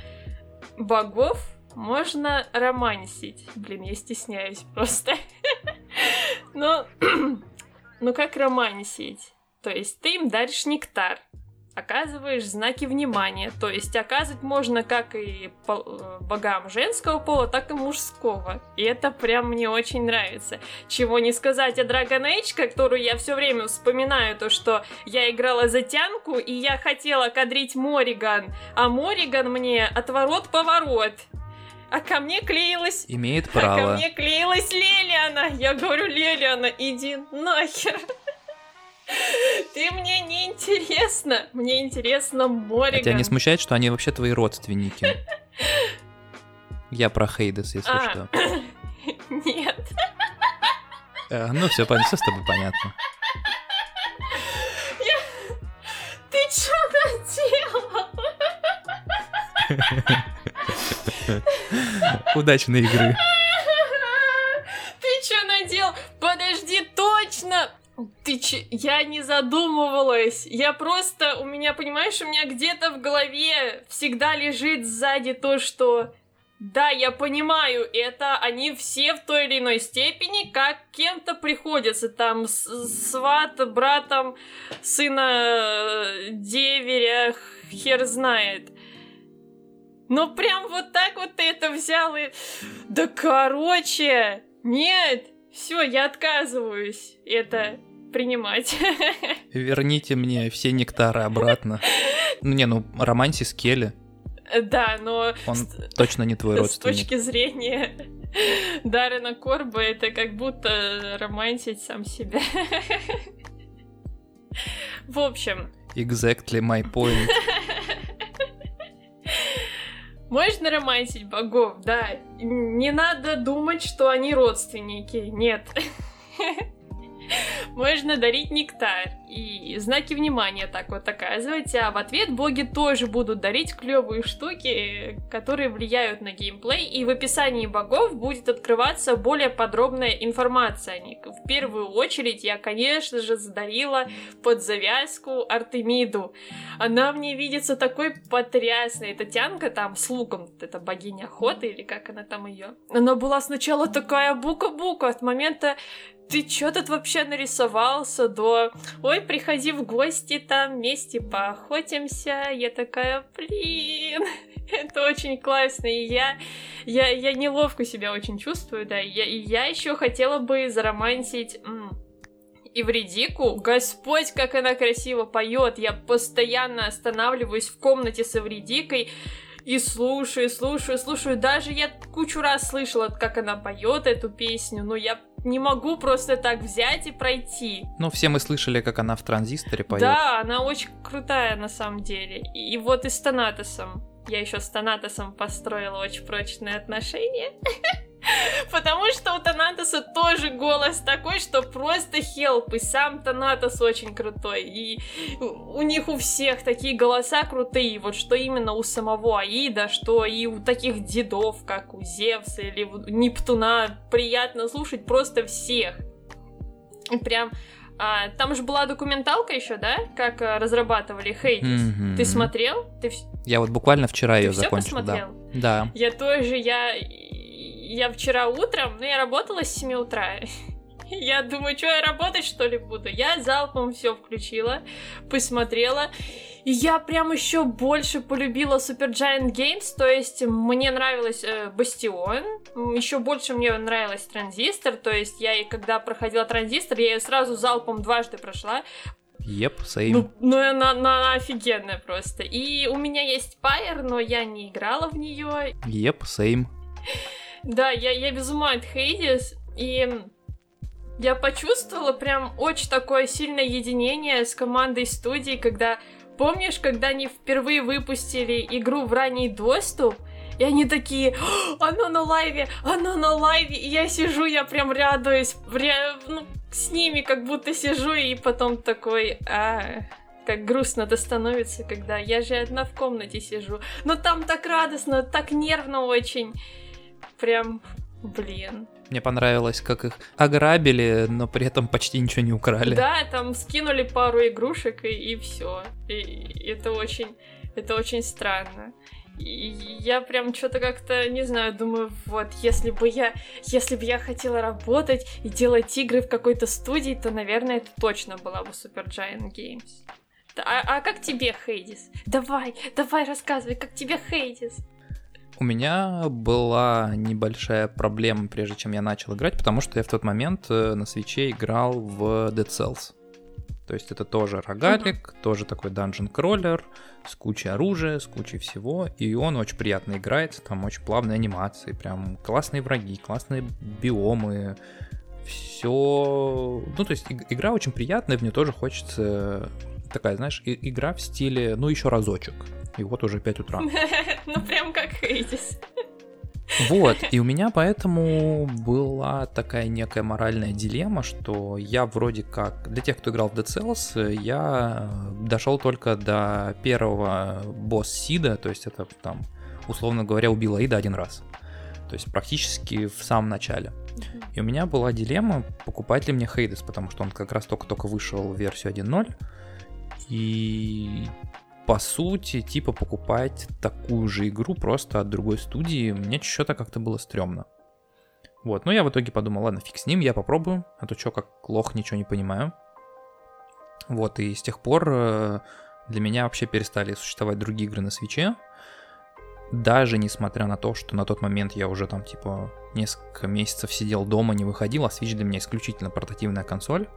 богов можно романсить. Блин, я стесняюсь просто. Ну, ну как романсить? То есть ты им даришь нектар, оказываешь знаки внимания. То есть оказывать можно как и э, богам женского пола, так и мужского. И это прям мне очень нравится. Чего не сказать о Dragon Age, которую я все время вспоминаю, то что я играла за тянку, и я хотела кадрить Мориган, а Мориган мне отворот-поворот. А ко мне клеилась Имеет а ко право. мне клеилась Лелиана. Я говорю, Лелиана, иди нахер. Ты мне не интересна. Мне интересно А Мориган. тебя не смущает, что они вообще твои родственники? Я про Хейдес, если А. что. Нет. Э, Ну, все, все с тобой понятно. Ты что наделал? Удачной игры. Ты что надел? Подожди, точно! Ты че? Я не задумывалась. Я просто... У меня, понимаешь, у меня где-то в голове всегда лежит сзади то, что... Да, я понимаю, это они все в той или иной степени как кем-то приходятся. Там сват, братом, сына деверя, хер знает. Но прям вот так вот ты это взял и... Да короче, нет, все, я отказываюсь это принимать. Верните мне все нектары обратно. Ну, не, ну, романси с Келли. Да, но Он с- точно не твой с родственник. точки зрения Даррена Корба это как будто романтить сам себя. В общем, Exactly my point. можно романтить богов, да. Не надо думать, что они родственники. Нет. Можно дарить нектар и знаки внимания так вот оказывать, а в ответ боги тоже будут дарить клевые штуки, которые влияют на геймплей, и в описании богов будет открываться более подробная информация о них. В первую очередь я, конечно же, задарила под завязку Артемиду. Она мне видится такой потрясной. Это тянка там с луком, это богиня охоты или как она там ее. Она была сначала такая бука-бука от момента ты чё тут вообще нарисовался до ой, приходи в гости, там вместе поохотимся. Я такая, блин, это очень классно. И я, я, я неловко себя очень чувствую, да. И я, и еще хотела бы заромантить м, Ивридику. Господь, как она красиво поет. Я постоянно останавливаюсь в комнате с Ивридикой и слушаю, слушаю, слушаю. Даже я кучу раз слышала, как она поет эту песню, но я не могу просто так взять и пройти. Ну, все мы слышали, как она в транзисторе поет. Да, она очень крутая на самом деле. И вот и с Танатосом. Я еще с Танатосом построила очень прочные отношения. Потому что у Танатоса тоже голос такой, что просто хелп. И сам Танатос очень крутой. И у них у всех такие голоса крутые. Вот что именно у самого Аида, что и у таких дедов, как у Зевса или у Нептуна. Приятно слушать просто всех. Прям... а, там же была документалка еще, да? Как а, разрабатывали Хейдис. Мгм. Ты смотрел? Ты, Я вот буквально вчера ты ее закончил, да. посмотрел? Да. Я тоже, я, я вчера утром, ну я работала с 7 утра. Я думаю, что я работать что ли буду? Я залпом все включила, посмотрела. И я прям еще больше полюбила Super Giant Games, то есть мне нравилась э, Бастион, еще больше мне нравилась Транзистор, то есть я и когда проходила Транзистор, я ее сразу залпом дважды прошла, Еп, yep, same. Ну, ну она, она офигенная просто. И у меня есть Пайер, но я не играла в нее. Еп, yep, same. Да, я, я без ума от Хейдис, и я почувствовала прям очень такое сильное единение с командой студии, когда Помнишь, когда они впервые выпустили игру в ранний доступ, и они такие, оно на лайве, оно на лайве, и я сижу, я прям радуюсь, прям, ну, с ними как будто сижу, и потом такой, а, как грустно-то становится, когда я же одна в комнате сижу. Но там так радостно, так нервно очень. Прям, блин. Мне понравилось, как их ограбили, но при этом почти ничего не украли. Да, там скинули пару игрушек и, и все. И, и это очень, это очень странно. И я прям что-то как-то, не знаю, думаю, вот, если бы я, если бы я хотела работать и делать игры в какой-то студии, то, наверное, это точно была бы Super Giant Games. А, а как тебе, Хейдис? Давай, давай рассказывай, как тебе Хейдис? У меня была небольшая проблема, прежде чем я начал играть, потому что я в тот момент э, на свече играл в Dead Cells. То есть это тоже рогалик, uh-huh. тоже такой данжен кроллер с кучей оружия, с кучей всего, и он очень приятно играется, там очень плавные анимации, прям классные враги, классные биомы, все... Ну, то есть игра очень приятная, в нее тоже хочется такая, знаешь, игра в стиле, ну, еще разочек. И вот уже 5 утра. Ну, прям как Хейдис. Вот, и у меня поэтому была такая некая моральная дилемма, что я вроде как, для тех, кто играл в Dead Cells, я дошел только до первого босс-сида, то есть это там, условно говоря, убил Аида один раз. То есть практически в самом начале. И у меня была дилемма, покупать ли мне Хейдес, потому что он как раз только-только вышел в версию 1.0. И по сути, типа покупать такую же игру просто от другой студии, мне что-то как-то было стрёмно. Вот, но я в итоге подумал, ладно, фиг с ним, я попробую, а то что, как лох, ничего не понимаю. Вот, и с тех пор э, для меня вообще перестали существовать другие игры на свече. Даже несмотря на то, что на тот момент я уже там, типа, несколько месяцев сидел дома, не выходил, а Switch для меня исключительно портативная консоль.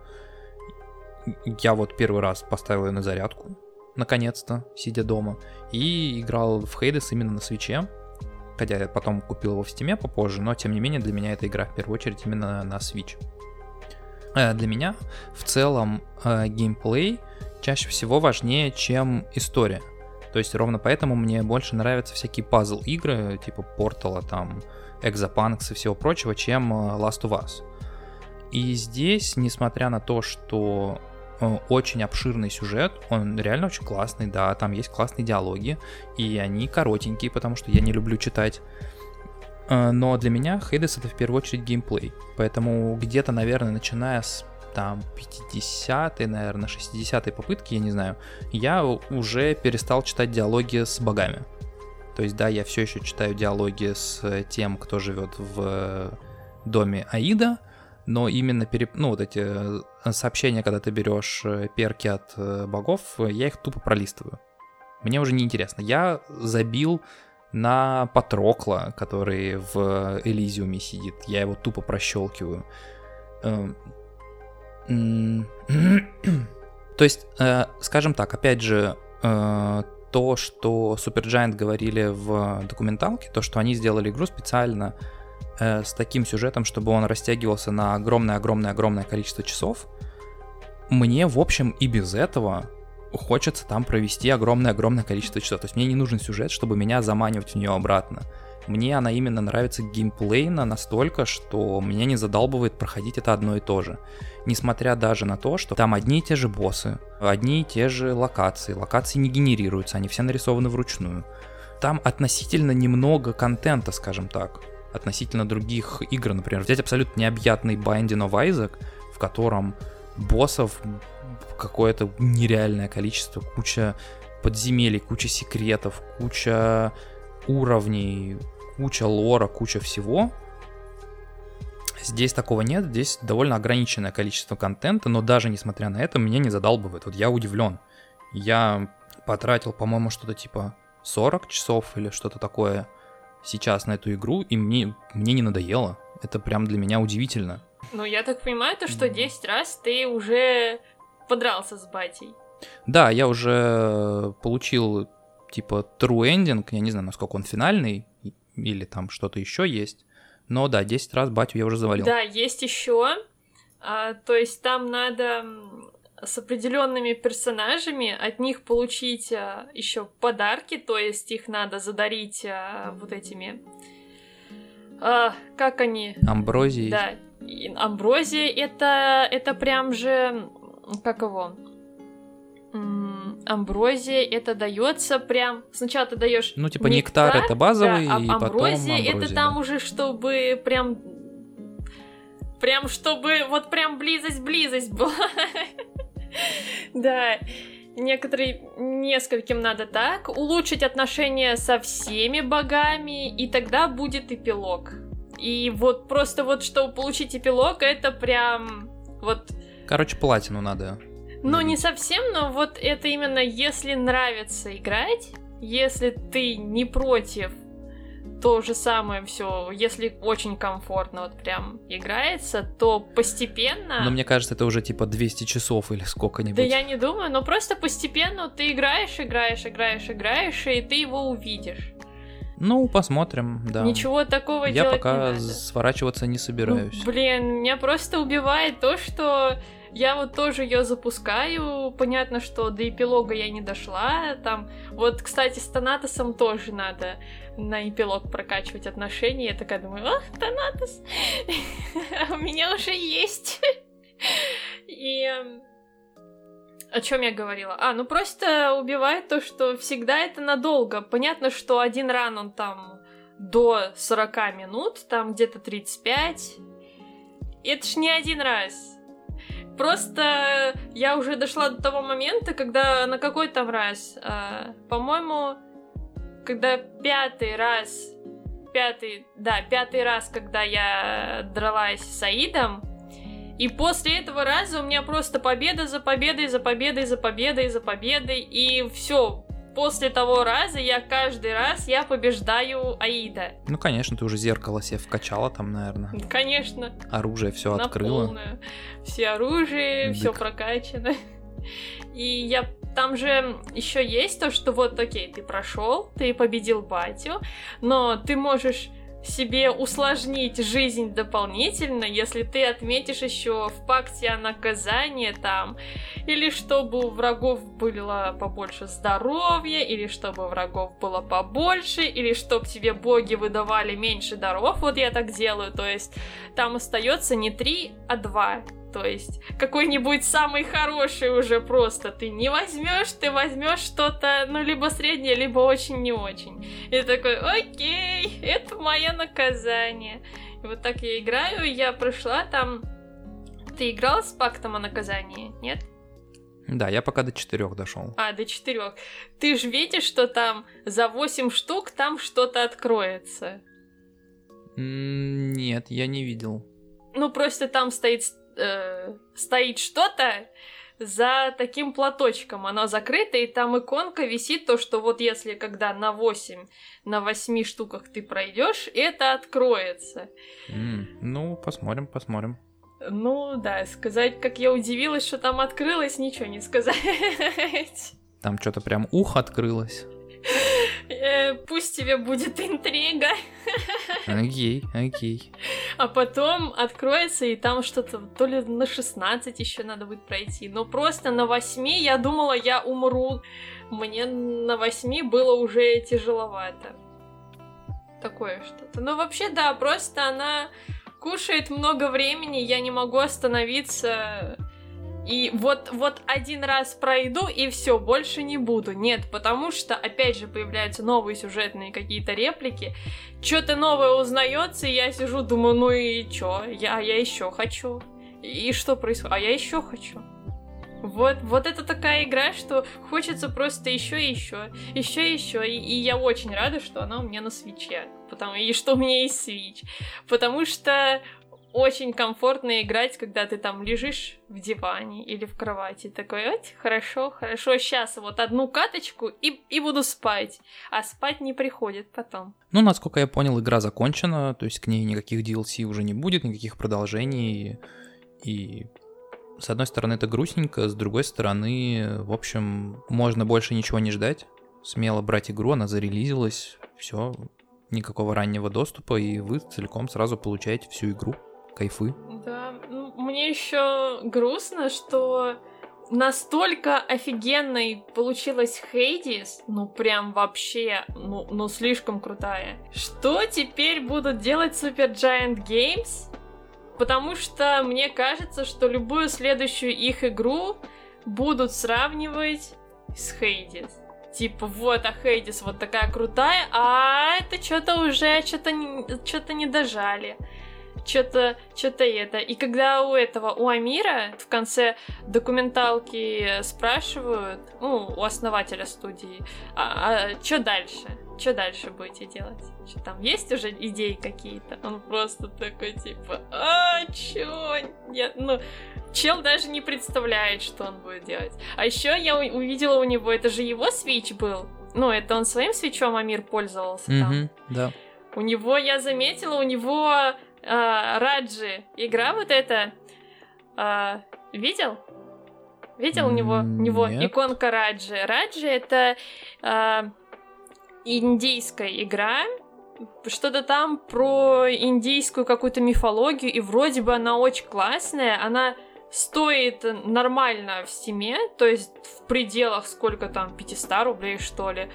Я вот первый раз поставил ее на зарядку, наконец-то, сидя дома, и играл в Хейдес именно на свече, хотя я потом купил его в стиме попозже, но тем не менее для меня эта игра в первую очередь именно на Switch. Э, для меня в целом э, геймплей чаще всего важнее, чем история. То есть ровно поэтому мне больше нравятся всякие пазл-игры, типа Portal, там, Exopunks и всего прочего, чем э, Last of Us. И здесь, несмотря на то, что очень обширный сюжет, он реально очень классный, да, там есть классные диалоги, и они коротенькие, потому что я не люблю читать. Э, но для меня Хейдес это в первую очередь геймплей, поэтому где-то, наверное, начиная с там 50-й, наверное, 60-й попытки, я не знаю, я уже перестал читать диалоги с богами. То есть, да, я все еще читаю диалоги с тем, кто живет в доме Аида, но именно переп... ну, вот эти э, сообщения, когда ты берешь э, перки от э, богов, я их тупо пролистываю. Мне уже не интересно. Я забил на Патрокла, который в Элизиуме сидит. Я его тупо прощелкиваю. Эм, то есть, скажем так, опять же, то, что Supergiant говорили в документалке, то, что они сделали игру специально э, с таким сюжетом, чтобы он растягивался на огромное-огромное-огромное количество часов, мне, в общем, и без этого хочется там провести огромное-огромное количество часов. То есть мне не нужен сюжет, чтобы меня заманивать в нее обратно. Мне она именно нравится геймплейно настолько, что меня не задалбывает проходить это одно и то же. Несмотря даже на то, что там одни и те же боссы, одни и те же локации, локации не генерируются, они все нарисованы вручную. Там относительно немного контента, скажем так относительно других игр, например, взять абсолютно необъятный Binding of Isaac, в котором боссов какое-то нереальное количество, куча подземелий, куча секретов, куча уровней, куча лора, куча всего. Здесь такого нет, здесь довольно ограниченное количество контента, но даже несмотря на это, меня не задалбывает. Вот я удивлен. Я потратил, по-моему, что-то типа 40 часов или что-то такое сейчас на эту игру, и мне, мне не надоело. Это прям для меня удивительно. Ну, я так понимаю, то, что 10 раз ты уже подрался с батей. Да, я уже получил типа true ending, я не знаю, насколько он финальный, или там что-то еще есть. Но да, 10 раз батю я уже завалил. Да, есть еще. А, то есть там надо с определенными персонажами от них получить а, еще подарки, то есть их надо задарить а, вот этими. А, как они? Амброзии. Да. Амброзия это это прям же как его? амброзия это дается прям сначала ты даешь ну типа нектар, нектар это базовый да, а и потом амброзия это там да. уже чтобы прям прям чтобы вот прям близость близость была да некоторые нескольким надо так улучшить отношения со всеми богами и тогда будет эпилог. И вот просто вот чтобы получить эпилог это прям вот короче платину надо ну, не совсем, но вот это именно если нравится играть, если ты не против то же самое все, если очень комфортно вот прям играется, то постепенно... Но мне кажется, это уже типа 200 часов или сколько-нибудь. Да я не думаю, но просто постепенно ты играешь, играешь, играешь, играешь, и ты его увидишь. Ну, посмотрим, да. Ничего такого я делать пока не надо. сворачиваться не собираюсь. Ну, блин, меня просто убивает то, что я вот тоже ее запускаю. Понятно, что до эпилога я не дошла. Там, вот, кстати, с Танатосом тоже надо на эпилог прокачивать отношения. Я такая думаю, ах, Танатос, у меня уже есть. И эм, о чем я говорила? А, ну просто убивает то, что всегда это надолго. Понятно, что один ран он там до 40 минут, там где-то 35. Это ж не один раз. Просто я уже дошла до того момента, когда на какой там раз, э, по-моему, когда пятый раз, пятый, да, пятый раз, когда я дралась с Аидом, и после этого раза у меня просто победа за победой, за победой, за победой, за победой, и все, после того раза я каждый раз я побеждаю Аида. Ну, конечно, ты уже зеркало себе вкачала там, наверное. Конечно. Оружие все открыла. Полную. Все оружие, все прокачано. И я там же еще есть то, что вот, окей, ты прошел, ты победил батю, но ты можешь себе усложнить жизнь дополнительно, если ты отметишь еще в пакте о наказании там, или чтобы у врагов было побольше здоровья, или чтобы врагов было побольше, или чтобы тебе боги выдавали меньше даров, вот я так делаю, то есть там остается не три, а два то есть какой-нибудь самый хороший уже просто ты не возьмешь, ты возьмешь что-то, ну, либо среднее, либо очень не очень. И такой, окей, это мое наказание. И вот так я играю, я прошла там... Ты играл с пактом о наказании, нет? Да, я пока до четырех дошел. А, до четырех. Ты же видишь, что там за восемь штук там что-то откроется? Нет, я не видел. Ну, просто там стоит э, стоит что-то за таким платочком. Оно закрыто, и там иконка висит, то, что вот если когда на 8, на 8 штуках ты пройдешь, это откроется. Mm, ну, посмотрим, посмотрим. Ну, да, сказать, как я удивилась, что там открылось, ничего не сказать. Там что-то прям ухо открылось. Э, пусть тебе будет интрига. Окей, окей. А потом откроется, и там что-то то ли на 16 еще надо будет пройти. Но просто на 8 я думала, я умру. Мне на 8 было уже тяжеловато. Такое что-то. Но вообще, да, просто она кушает много времени, я не могу остановиться и вот, вот один раз пройду и все, больше не буду. Нет, потому что, опять же, появляются новые сюжетные какие-то реплики. Что-то новое узнается, и я сижу, думаю, ну и чё? Я, я еще хочу. И что происходит? А я еще хочу. Вот, вот это такая игра, что хочется просто еще и еще, еще и еще. И, и я очень рада, что она у меня на свече. Потому, и что у меня есть свич. Потому что очень комфортно играть, когда ты там лежишь в диване или в кровати. Такой, вот, хорошо, хорошо, сейчас вот одну каточку и, и буду спать. А спать не приходит потом. Ну, насколько я понял, игра закончена, то есть к ней никаких DLC уже не будет, никаких продолжений. И с одной стороны это грустненько, с другой стороны, в общем, можно больше ничего не ждать. Смело брать игру, она зарелизилась, все, никакого раннего доступа, и вы целиком сразу получаете всю игру. Кайфы. Да, ну, мне еще грустно, что настолько офигенной получилась Хейдис, ну прям вообще, ну, ну слишком крутая. Что теперь будут делать Super Giant Games? Потому что мне кажется, что любую следующую их игру будут сравнивать с Хейдис. Типа, вот, а Хейдис вот такая крутая, а это что-то уже, что-то не, что-то не дожали что-то что-то это. И когда у этого, у Амира в конце документалки спрашивают, ну, у основателя студии, а, а что дальше? Что дальше будете делать? Что там есть уже идеи какие-то? Он просто такой типа, а чё? Нет, ну, чел даже не представляет, что он будет делать. А еще я увидела у него, это же его свич был. Ну, это он своим свечом Амир пользовался mm-hmm, там. Да. У него, я заметила, у него а, Раджи игра вот эта. А, видел? Видел у него, у него иконка Раджи. Раджи это а, индийская игра, что-то там про индийскую какую-то мифологию, и вроде бы она очень классная, она стоит нормально в стиме, то есть в пределах сколько там, 500 рублей что ли,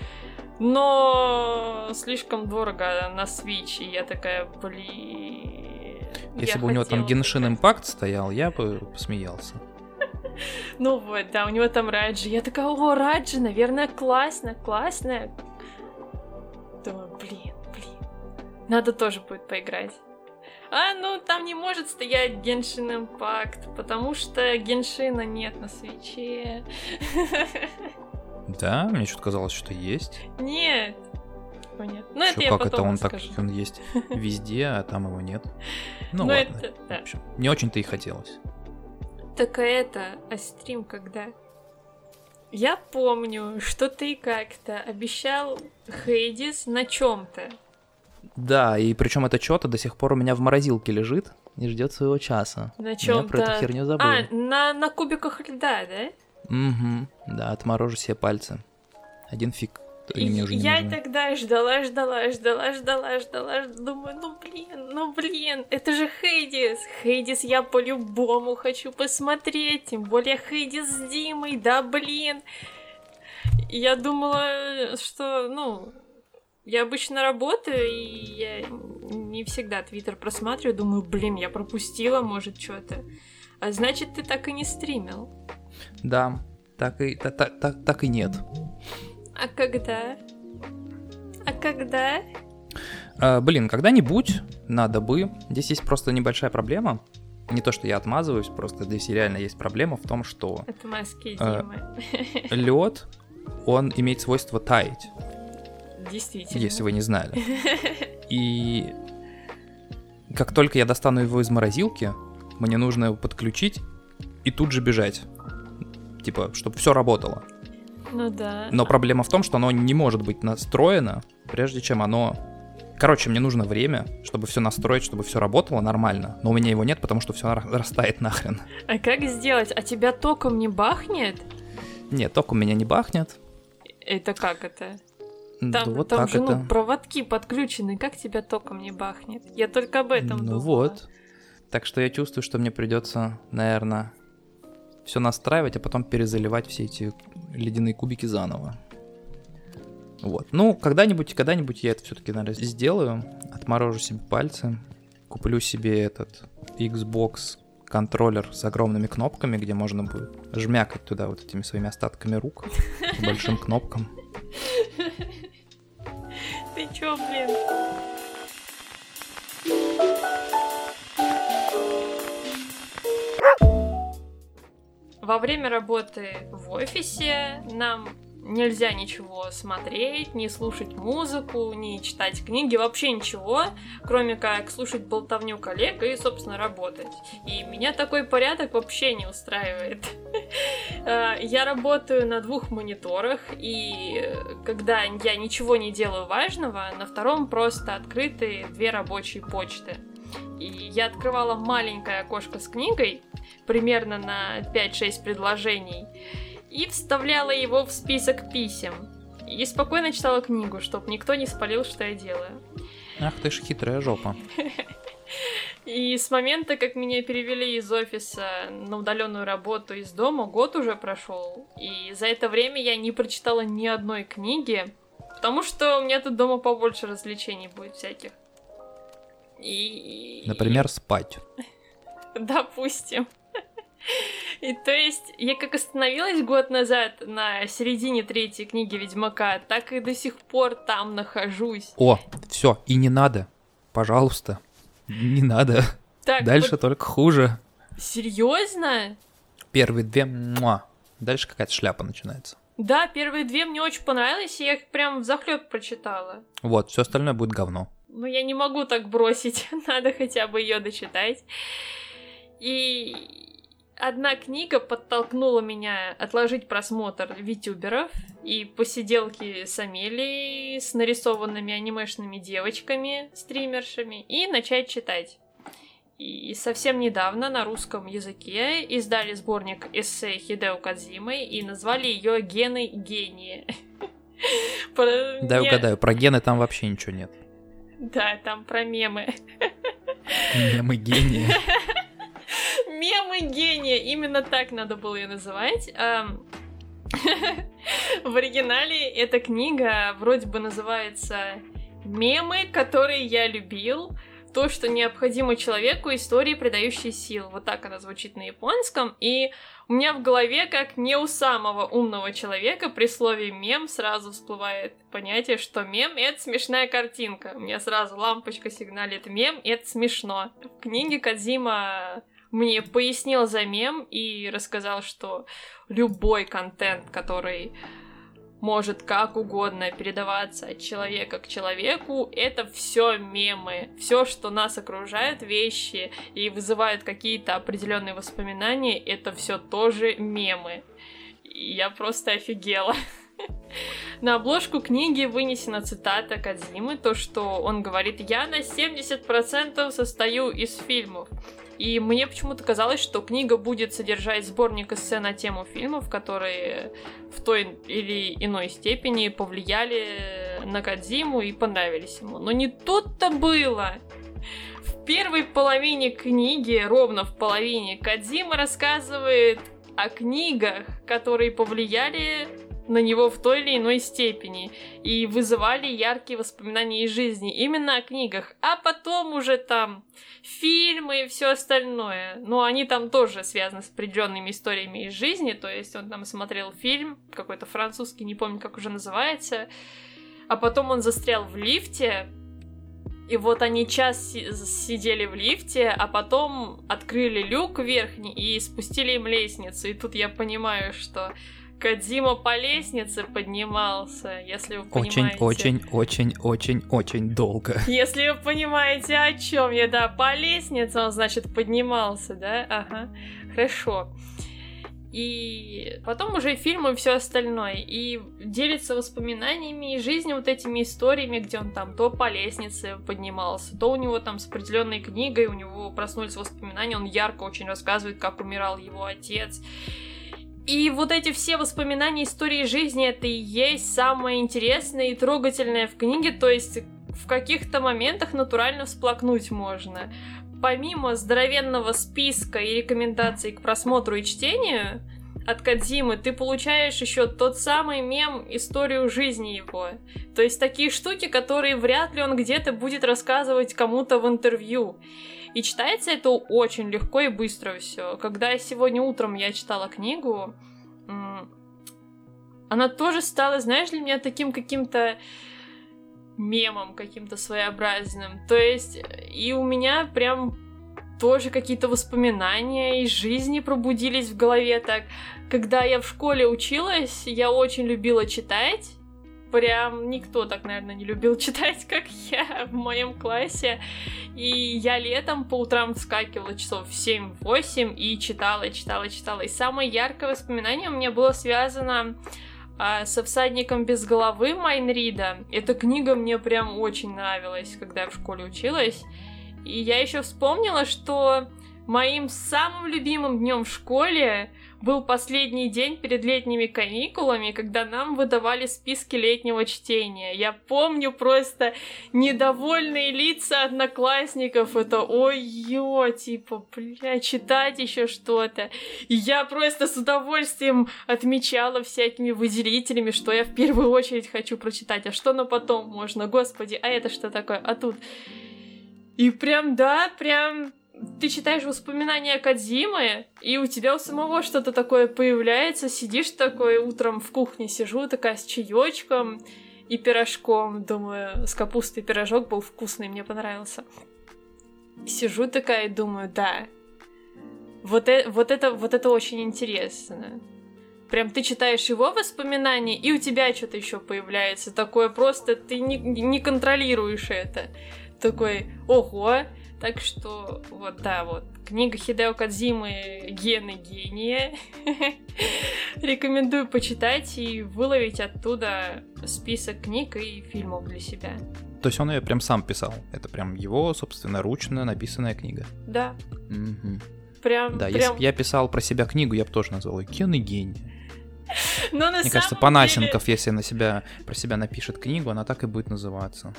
но слишком дорого на Switch, и я такая, блин... Если бы у него там Genshin Impact стоял, я бы посмеялся. Ну вот, да, у него там Раджи. Я такая, о, Раджи, наверное, классно, классно. Думаю, блин, блин. Надо тоже будет поиграть. А, ну там не может стоять Genshin Impact, потому что Геншина нет на свече. Да, мне что-то казалось, что есть. Нет. Его нет. Ну, это я как это он так, он есть везде, а там его нет. Ну, ну ладно. Это, да. В общем, не очень-то и хотелось. Так а это, а стрим когда? Я помню, что ты как-то обещал Хейдис на чем-то. Да, и причем это что-то до сих пор у меня в морозилке лежит и ждет своего часа. На чем-то. Я про эту херню забыл. А, на, на кубиках льда, да? Угу, да, отморожу себе пальцы. Один фиг. Они уже не я нужны. тогда ждала, ждала, ждала, ждала, ждала, думаю, ну блин, ну блин, это же Хейдис. Хейдис я по-любому хочу посмотреть, тем более Хейдис с Димой, да блин. Я думала, что, ну, я обычно работаю, и я не всегда Твиттер просматриваю, думаю, блин, я пропустила, может, что-то. А значит, ты так и не стримил. Да, так и, так, так, так, так и нет. А когда? А когда? А, блин, когда-нибудь надо бы. Здесь есть просто небольшая проблема. Не то, что я отмазываюсь, просто здесь реально есть проблема в том, что... Димы. Э, лед, он имеет свойство таять. Действительно. Если вы не знали. И как только я достану его из морозилки, мне нужно его подключить и тут же бежать типа, чтобы все работало. Ну да. Но проблема в том, что оно не может быть настроено, прежде чем оно... Короче, мне нужно время, чтобы все настроить, чтобы все работало нормально. Но у меня его нет, потому что все растает нахрен. А как сделать? А тебя током не бахнет? Нет, ток у меня не бахнет. Это как это? Там, да, вот там так же, это. ну, проводки подключены, как тебя током не бахнет? Я только об этом ну думала. вот. Так что я чувствую, что мне придется, наверное, все настраивать, а потом перезаливать все эти ледяные кубики заново. Вот. Ну, когда-нибудь, когда-нибудь я это все-таки, наверное, сделаю. Отморожу себе пальцы. Куплю себе этот Xbox контроллер с огромными кнопками, где можно будет жмякать туда вот этими своими остатками рук большим кнопкам. Ты чё, блин? Во время работы в офисе нам нельзя ничего смотреть, не слушать музыку, не читать книги, вообще ничего, кроме как слушать болтовню коллег и, собственно, работать. И меня такой порядок вообще не устраивает. А, я работаю на двух мониторах, и когда я ничего не делаю важного, на втором просто открыты две рабочие почты. И я открывала маленькое окошко с книгой, примерно на 5-6 предложений, и вставляла его в список писем. И спокойно читала книгу, чтобы никто не спалил, что я делаю. Ах ты ж хитрая жопа. И с момента, как меня перевели из офиса на удаленную работу из дома, год уже прошел. И за это время я не прочитала ни одной книги, потому что у меня тут дома побольше развлечений будет всяких. И... Например, спать. Допустим. И то есть я как остановилась год назад на середине третьей книги Ведьмака, так и до сих пор там нахожусь. О, все, и не надо. Пожалуйста. Не надо. Так, Дальше вот... только хуже. Серьезно? Первые две. Муа. Дальше какая-то шляпа начинается. Да, первые две мне очень понравились, и я их прям в захлеб прочитала. Вот, все остальное будет говно. Ну, я не могу так бросить, надо хотя бы ее дочитать. И одна книга подтолкнула меня отложить просмотр витюберов и посиделки с Амелией, с нарисованными анимешными девочками, стримершами, и начать читать. И совсем недавно на русском языке издали сборник эссе Хидео Кадзимы и назвали ее «Гены гения». Да, угадаю, про гены там вообще ничего нет. Да, там про мемы. Мемы гения. Мемы гения, именно так надо было ее называть. В оригинале эта книга вроде бы называется «Мемы, которые я любил», то, что необходимо человеку, истории, придающие сил. Вот так она звучит на японском. И у меня в голове, как не у самого умного человека, при слове мем сразу всплывает понятие, что мем — это смешная картинка. У меня сразу лампочка сигналит мем, это смешно. В книге Кадзима мне пояснил за мем и рассказал, что любой контент, который может как угодно передаваться от человека к человеку, это все мемы. Все, что нас окружает, вещи и вызывают какие-то определенные воспоминания, это все тоже мемы. Я просто офигела. На обложку книги вынесена цитата Кадзимы, то, что он говорит «Я на 70% состою из фильмов». И мне почему-то казалось, что книга будет содержать сборник эссе на тему фильмов, которые в той или иной степени повлияли на Кадзиму и понравились ему. Но не тут-то было. В первой половине книги, ровно в половине, Кадзима рассказывает о книгах, которые повлияли на него в той или иной степени и вызывали яркие воспоминания из жизни именно о книгах, а потом уже там фильмы и все остальное. Но они там тоже связаны с определенными историями из жизни, то есть он там смотрел фильм какой-то французский, не помню, как уже называется, а потом он застрял в лифте, и вот они час сидели в лифте, а потом открыли люк верхний и спустили им лестницу. И тут я понимаю, что Кадима по лестнице поднимался, если вы понимаете. Очень, очень, очень, очень, очень долго. Если вы понимаете, о чем я, да, по лестнице он, значит, поднимался, да? Ага, хорошо. И потом уже фильмы и все остальное. И делится воспоминаниями и жизнью вот этими историями, где он там то по лестнице поднимался, то у него там с определенной книгой, у него проснулись воспоминания, он ярко очень рассказывает, как умирал его отец. И вот эти все воспоминания истории жизни, это и есть самое интересное и трогательное в книге, то есть в каких-то моментах натурально всплакнуть можно. Помимо здоровенного списка и рекомендаций к просмотру и чтению от Кадзимы, ты получаешь еще тот самый мем историю жизни его. То есть такие штуки, которые вряд ли он где-то будет рассказывать кому-то в интервью. И читается это очень легко и быстро все. Когда сегодня утром я читала книгу, она тоже стала, знаешь, для меня таким каким-то мемом каким-то своеобразным. То есть и у меня прям тоже какие-то воспоминания из жизни пробудились в голове так. Когда я в школе училась, я очень любила читать. Прям никто так, наверное, не любил читать, как я в моем классе. И я летом по утрам вскакивала часов в 7-8 и читала, читала, читала. И самое яркое воспоминание у меня было связано а, со всадником без головы Майнрида. Эта книга мне прям очень нравилась, когда я в школе училась. И я еще вспомнила, что моим самым любимым днем в школе был последний день перед летними каникулами, когда нам выдавали списки летнего чтения. Я помню просто недовольные лица одноклассников. Это ой-ё, типа, бля, читать еще что-то. И я просто с удовольствием отмечала всякими выделителями, что я в первую очередь хочу прочитать, а что на потом можно. Господи, а это что такое? А тут... И прям, да, прям ты читаешь воспоминания Кадзимы, и у тебя у самого что-то такое появляется, сидишь такой утром в кухне, сижу такая с чаечком и пирожком, думаю, с капустой пирожок был вкусный, мне понравился. Сижу такая и думаю, да, вот, э, вот, это, вот это очень интересно. Прям ты читаешь его воспоминания, и у тебя что-то еще появляется. Такое просто ты не, не контролируешь это такой, ого, так что вот, да, вот, книга Хидео Кадзимы «Гены гения». Рекомендую почитать и выловить оттуда список книг и фильмов для себя. То есть он ее прям сам писал? Это прям его, собственно, ручно написанная книга? Да. Угу. Прям, да, прям... если бы я писал про себя книгу, я бы тоже назвал ее «Гены гения». Но на Мне кажется, Панасенков, деле... если на себя, про себя напишет книгу, она так и будет называться.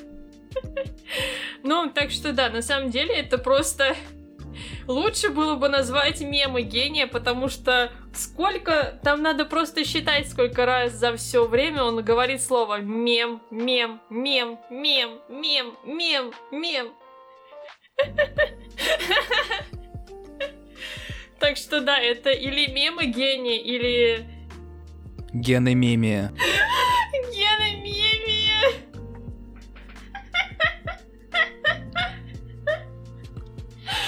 Ну, так что да, на самом деле это просто... Лучше было бы назвать мемы гения, потому что сколько... Там надо просто считать, сколько раз за все время он говорит слово мем, мем, мем, мем, мем, мем, мем. Так что да, это или мемы гения, или... Геномемия. Геномемия.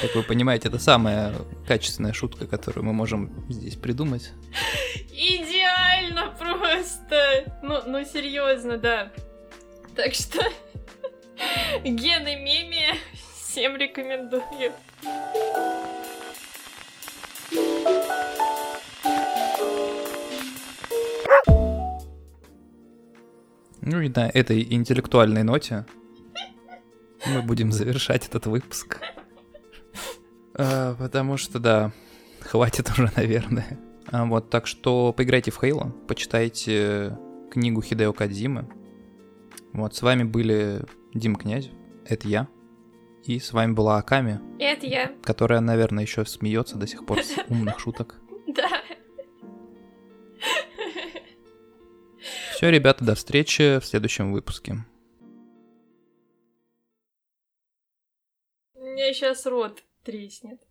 Как вы понимаете, это самая качественная шутка, которую мы можем здесь придумать. Идеально просто! Ну, ну серьезно, да. Так что Гены Меми всем рекомендую. Ну и на этой интеллектуальной ноте мы будем завершать этот выпуск. А, потому что, да, хватит уже, наверное. А, вот, так что поиграйте в Хейла, почитайте книгу Хидео Кадзимы. Вот, с вами были Дим Князь, это я. И с вами была Аками. Это я. Которая, наверное, еще смеется до сих пор с умных шуток. Да. Все, ребята, до встречи в следующем выпуске. У меня сейчас рот треснет.